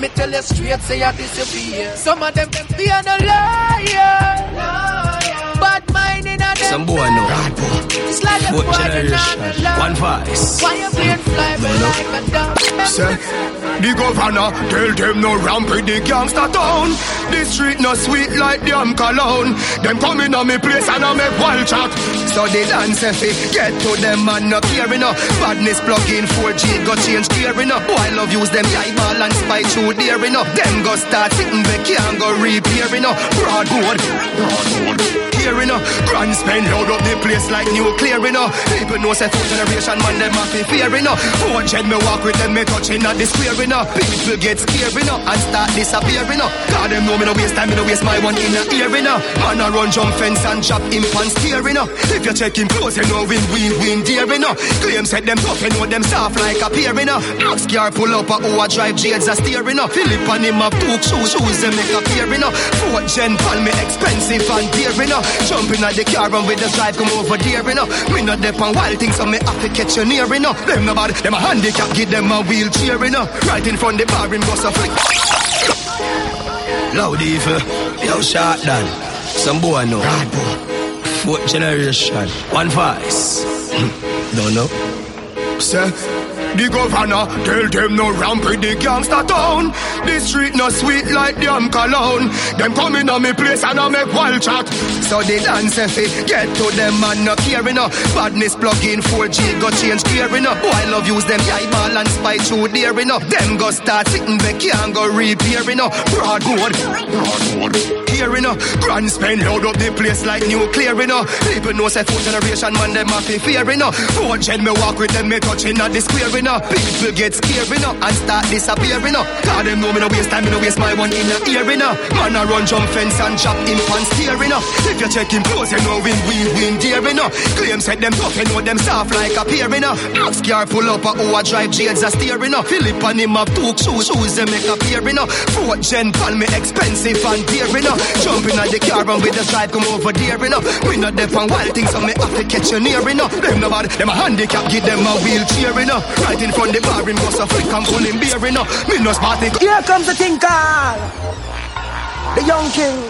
[SPEAKER 4] Me tell you straight, say I disappear. Some of them, them fear a liar. Bad mind in a them.
[SPEAKER 63] Boy.
[SPEAKER 4] It's like a boy
[SPEAKER 63] generation? One voice.
[SPEAKER 4] Why you playing fly
[SPEAKER 63] No, no.
[SPEAKER 4] like a dog?
[SPEAKER 17] Say, the governor tell them no ramp with the gangster town. The street no sweet like damn cologne. Them coming on me place and I make wild chat. So the dance if it get to them and no care eh, enough. Badness plug in 4G go change gear enough. Boy love use them eyeball and spy through there enough. Them go start sitting back can't go repair enough. Broadwood, broadwood. Here enough. Grand spend load up the place like nuclear enough. People know say fourth generation man them happy fear enough. Four gen me walk with them me touching at the square enough. People get scared enough and start disappearing enough. God them know me no waste time, me no waste my one in the ear enough. Man a run jump fence and chop him and steer enough. If you check him close, you know win win win dear enough. Claim set them tough, you know them soft like a pear enough. Ask car pull up a who a drive jades a steer enough. Philip and him have two shoes, shoes them make a pair enough. Fourth gen call me expensive and dear enough. Jumping at the car and with the drive come over there enough. Me not dep on wild things, so me have to catch you near enough. Them no bad, them a handicap, give them a wheelchair enough. Right in front the bar, him bust a flick.
[SPEAKER 63] Loud evil. Yo, shot done. Some boy know. Fourth generation. One voice. Don't know.
[SPEAKER 17] Say, the governor tell them no ramp with the gangster town. The street no sweet like damn cologne. Them coming on me place and I make wild chat. So the dance if it get to them and no care enough. Badness plug in 4G go change gear enough. Boy love use them eyeball and spy through there enough. Them go start sitting back can't go repair enough. Broadwood, broadwood. Here enough, grand spend load up the place like nuclear enough. People know say fourth generation man them happy fear enough. Four gen me walk with them me touching at the square enough. People get scared enough and start disappearing enough. Cause them know me no waste time, me no waste my one in the ear enough. Man a run jump fence and chop him and steer enough. If you check him close, you know win, win, win, dear, you know. Claim set them tough, you know them soft like a pear, you. Ask car pull up a who a drive jades a steer, you know. Philip and him have two shoes, shoes they make a pair, you know. Fourth gen call me expensive and dear, you. Jumping at the car and with the stride come over there, you. We not deaf and wild things, so me have to catch you near, you know. Them nobody, them a handicap, give them a wheelchair, know. Right in the bar, him bust a and pull beer, you know. Me no.
[SPEAKER 64] Here comes the king call. The young king.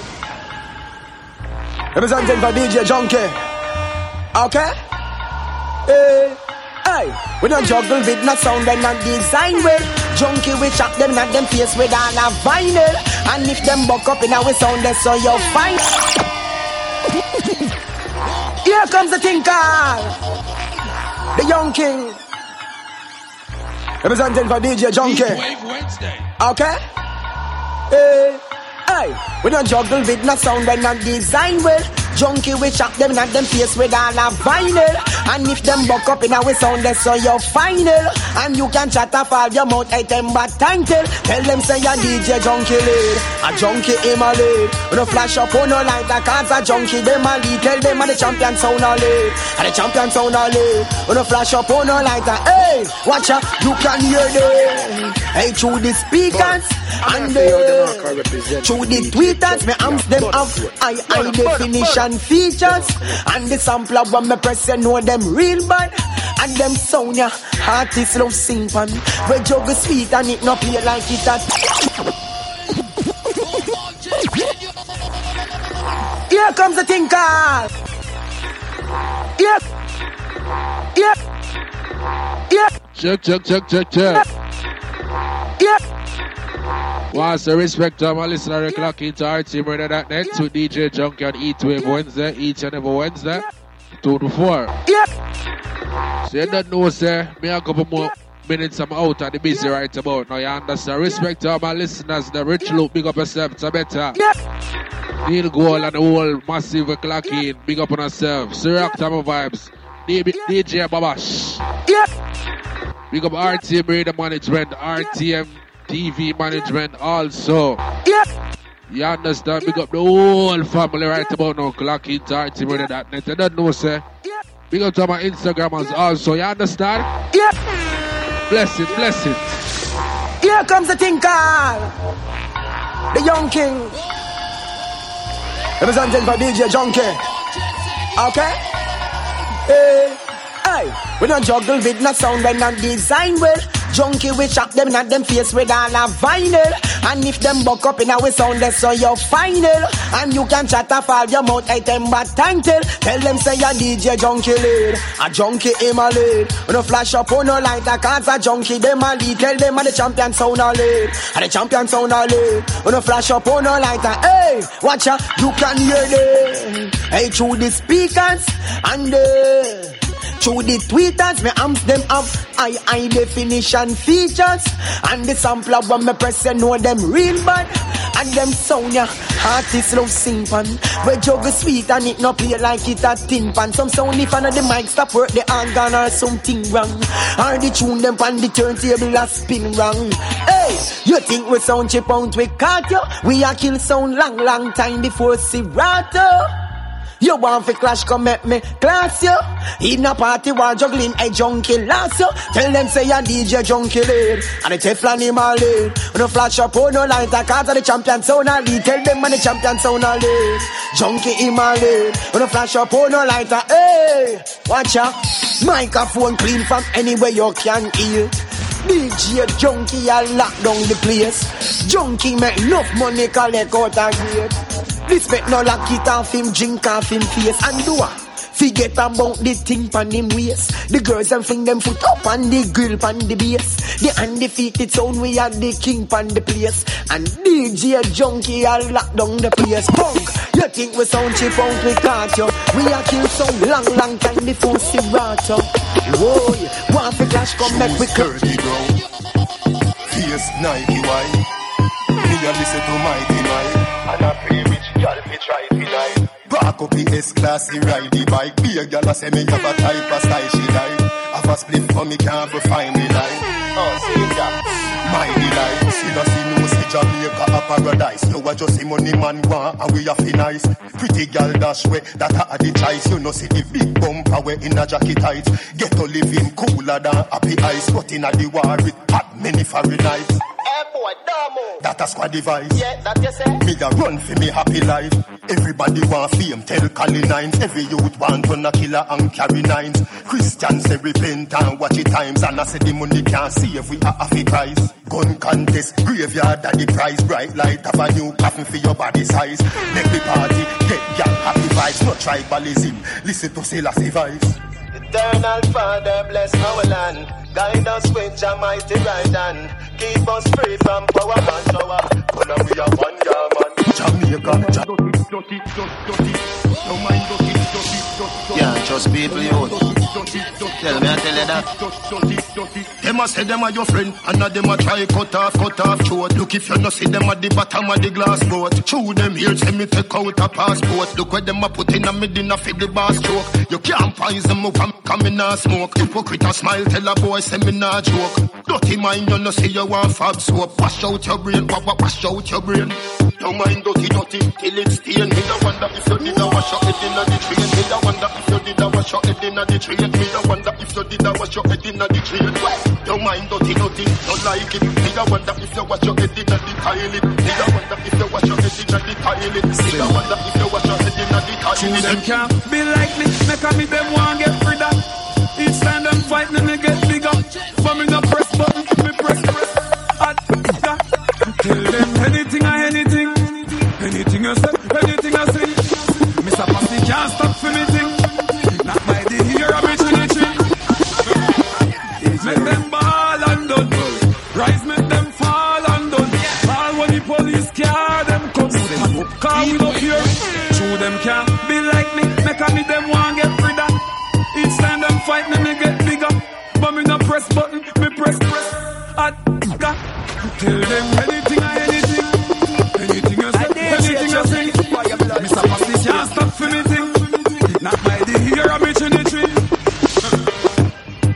[SPEAKER 64] Representing for DJ Junky. Okay? Hey. Hey, we don't juggle with no sound and not design well. Junkie we chop them not them face with all a vinyl. And if them buck up in our sound, that's so you're fine. Here comes the tinker. The young king. Representing for DJ Junky. Okay? Hey, hey, we don't juggle with no sound and not design well. Junkie we chop them and them face with all a vinyl. And if them buck up in our sound, that's so you're final. And you can chat off all your mouth item but title. Tell them say a DJ Junky lead, a junkie him a lead. You flash up on no light, the cause a junkie them a lead. Tell them a the champion sound a lead, and the champion sound a lead. You flash up on no light, hey, watch out, you can hear them. Hey, through the speakers and the through the tweeters, me amps them up. I I definition features. And the sampler when me press you know them real bad. And them sound ya artists love sing pan where juggle sweet and it no play like it at here comes the thing called yeah yeah yeah
[SPEAKER 10] Check, check, check, check, check.
[SPEAKER 64] yeah
[SPEAKER 10] What's the respect to my listener clock into RTMRadio.net to DJ Junky on Heatwave Wednesday, each and every Wednesday, 2 to 4.
[SPEAKER 64] yeah
[SPEAKER 10] So you don't know, sir, me a couple more minutes I'm out of the busy right about now. You understand? Respect to all my listeners, the rich look, big up yourself, it's a better. Neil Gold and the whole massive clock in, big up on yourself. Syrup Tama Vibes, DJ DJ Babash. Big up RTM Radio Management, RTM TV Management also.
[SPEAKER 64] yeah
[SPEAKER 10] You understand? Big up the whole family right about now. Clock into RTMRadio.net. You don't know, sir. Big up to my Instagrammers also. You understand?
[SPEAKER 64] yeah
[SPEAKER 10] Bless it, bless it.
[SPEAKER 64] Here comes the thing called the Young King. Representing for DJ Junky. Okay? Hey, hey, we don't juggle with no sound and not design well. Junkie we chop them not them face with all a vinyl. And if them buck up in our sound, that's so you're final. And you can chat off all your mouth item but title. Tell them say a DJ Junky lead, a junkie him a lead. You flash up on no light, a cause a junkie them a lead. Tell them a the champion sound a lead, a the champion sound a lead. You flash up on no light, a hey, watch out, you can hear them. Hey, through the speakers and the through the tweeters, me amps them up high high definition features. And the sampler when me press you know them real bad. And them sound ya artists love sing pan. Where juggle sweet and it no play like it a tin pan. Some sound if of the mic stop work the organ or something wrong. Or the tune them pan the turntable a spin wrong. Hey, you think we sound chip out we caught you? We a kill sound long long time before Serato. You want fi clash, come make me class you. In a party, while juggling a junkie last you. Tell them say a DJ Junky lead, and the Teflon him a lead. You flash up, oh no light, cards of the champion sound a lead. Tell them when the champion sound a lead. Junkie him a lead. You flash up, oh no light, hey, watch out. Microphone clean from anywhere you can hear. DJ Junky I lock down the place. Junkie make enough money collect out a grade. Respect no lock it off him, drink off him face and do what? Forget about the thing pan him waist. The girls and fling them foot up on the grill pan the base. The undefeated sound we are the king pan the place. And DJ Junky a lock down the place. Punk, you think we sound cheap out we caught you. We are kill some long long time before Serato. Whoa, want to clash come back we
[SPEAKER 65] Dirty ground. Face Nike white. Me a listen to mighty night. Back up the S-class, he ride the bike. Be a girl a say me have a type of style she like. I have a split for me can't be find me like. Oh, see that. My delight. See no see no see Jamaica a paradise. You a
[SPEAKER 17] a just the money man want and we have fi nice. Pretty girl dash way, that a the choice. You know see the big bumper way in a jacket tight. Get to living cooler than happy ice. But in a the war with hot many Fahrenheit.
[SPEAKER 43] Hey boy.
[SPEAKER 17] That a squad device.
[SPEAKER 43] Yeah, that you say.
[SPEAKER 17] Me a run for me happy life. Everybody want fame, tell Cali nines. Every youth want run a killer and carry nines. Christians say and watch it times. And I say the money can't save we a happy price. Gun contest, graveyard at the price. Bright light of a new coffin for your body size. Make the party, get young happy vibes. No tribalism, listen to Selassie voice.
[SPEAKER 43] Eternal Father, bless our land. Guide us with your mighty right hand. Keep us free from power and shower. But we are one yeah, man.
[SPEAKER 17] Jamaica. Yeah, trust people, you. Tell me, I tell you that. Them a say them are your friend, and now them a try cut off, cut off throat. Look if you no see them at the bottom of the glass boat. Chew them here, say me take out a passport. Look where them a put in a me dinner for the bar stroke. You can't poison me from coming and smoke. Hypocrite a smile, tell a boy say me nah joke. Dirty mind, you no see you want fab soap. Wash out your brain, wa- wa- wash out your brain. Don't mind dirty, dirty, till it's stain. Me da wonder if you did a wash your head inna the train. Me da wonder if you did a wash your head inna the train. Me da wonder if you did a wash your head inna the train. Don't mind dirty, dirty, don't like it. Me da wonder if you wash your head inna the toilet. Me da wonder if you wash your head inna the toilet. Me da wonder if you wash your head inna the toilet.
[SPEAKER 61] them can't be like me, make a me them want get rid of. Each time them fight me, me get bigger. But me no press button, me press press. Hot. Tell them anything or anything, anything you say, anything I say. Mr. Passy can't stop for me thing. Not by the ear of chinny chin. Make them ball and done. Rise, make them fall and done. All when the police car them come, them up car we don't hear. Two them can't be like me, make a me them want get rid. Each time them fight me, me get bigger. But me no press button, me press press. Hot. Tell them anything or anything, anything you say, anything you say. Mr. Passy can't stop for me thing. Not by the ear of me chin.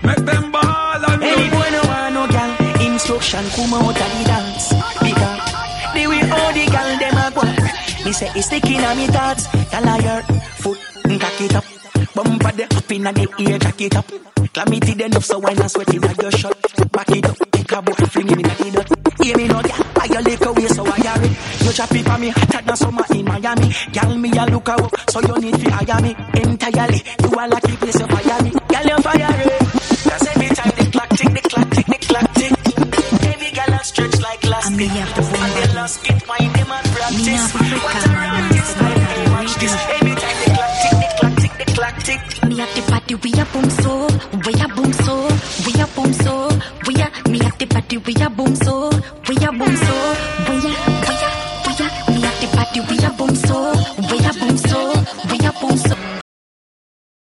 [SPEAKER 61] Make them ball and
[SPEAKER 34] Any boy no want no gal Instruction come out of the dance Because the way all the gal dem a go Me say it's sticking on me thoughts Gal a your foot cock it up Bumper the up inna the ear jack it up. Clamity the enough so why not sweat inna your shirt Back it up Take a boat fling him inna the dirt Hear me no gal Buy your liquor away so I carry. You chop it for me hotter than summer in Miami. Gal me a look a up So you need to hire me. Entirely You a lucky place you fire me. Gal you fire it Cause every time the clock tick, the clock tick, the clock tick. Every gal a stretch like elastic. And they lost it, wine them and practice. What a rocket style, hey, watch this. Every time the clock tick, the
[SPEAKER 12] me at the party, we a boom so, we a boom so, we a boom so, we a me at the party, we a boom so, we a boom so.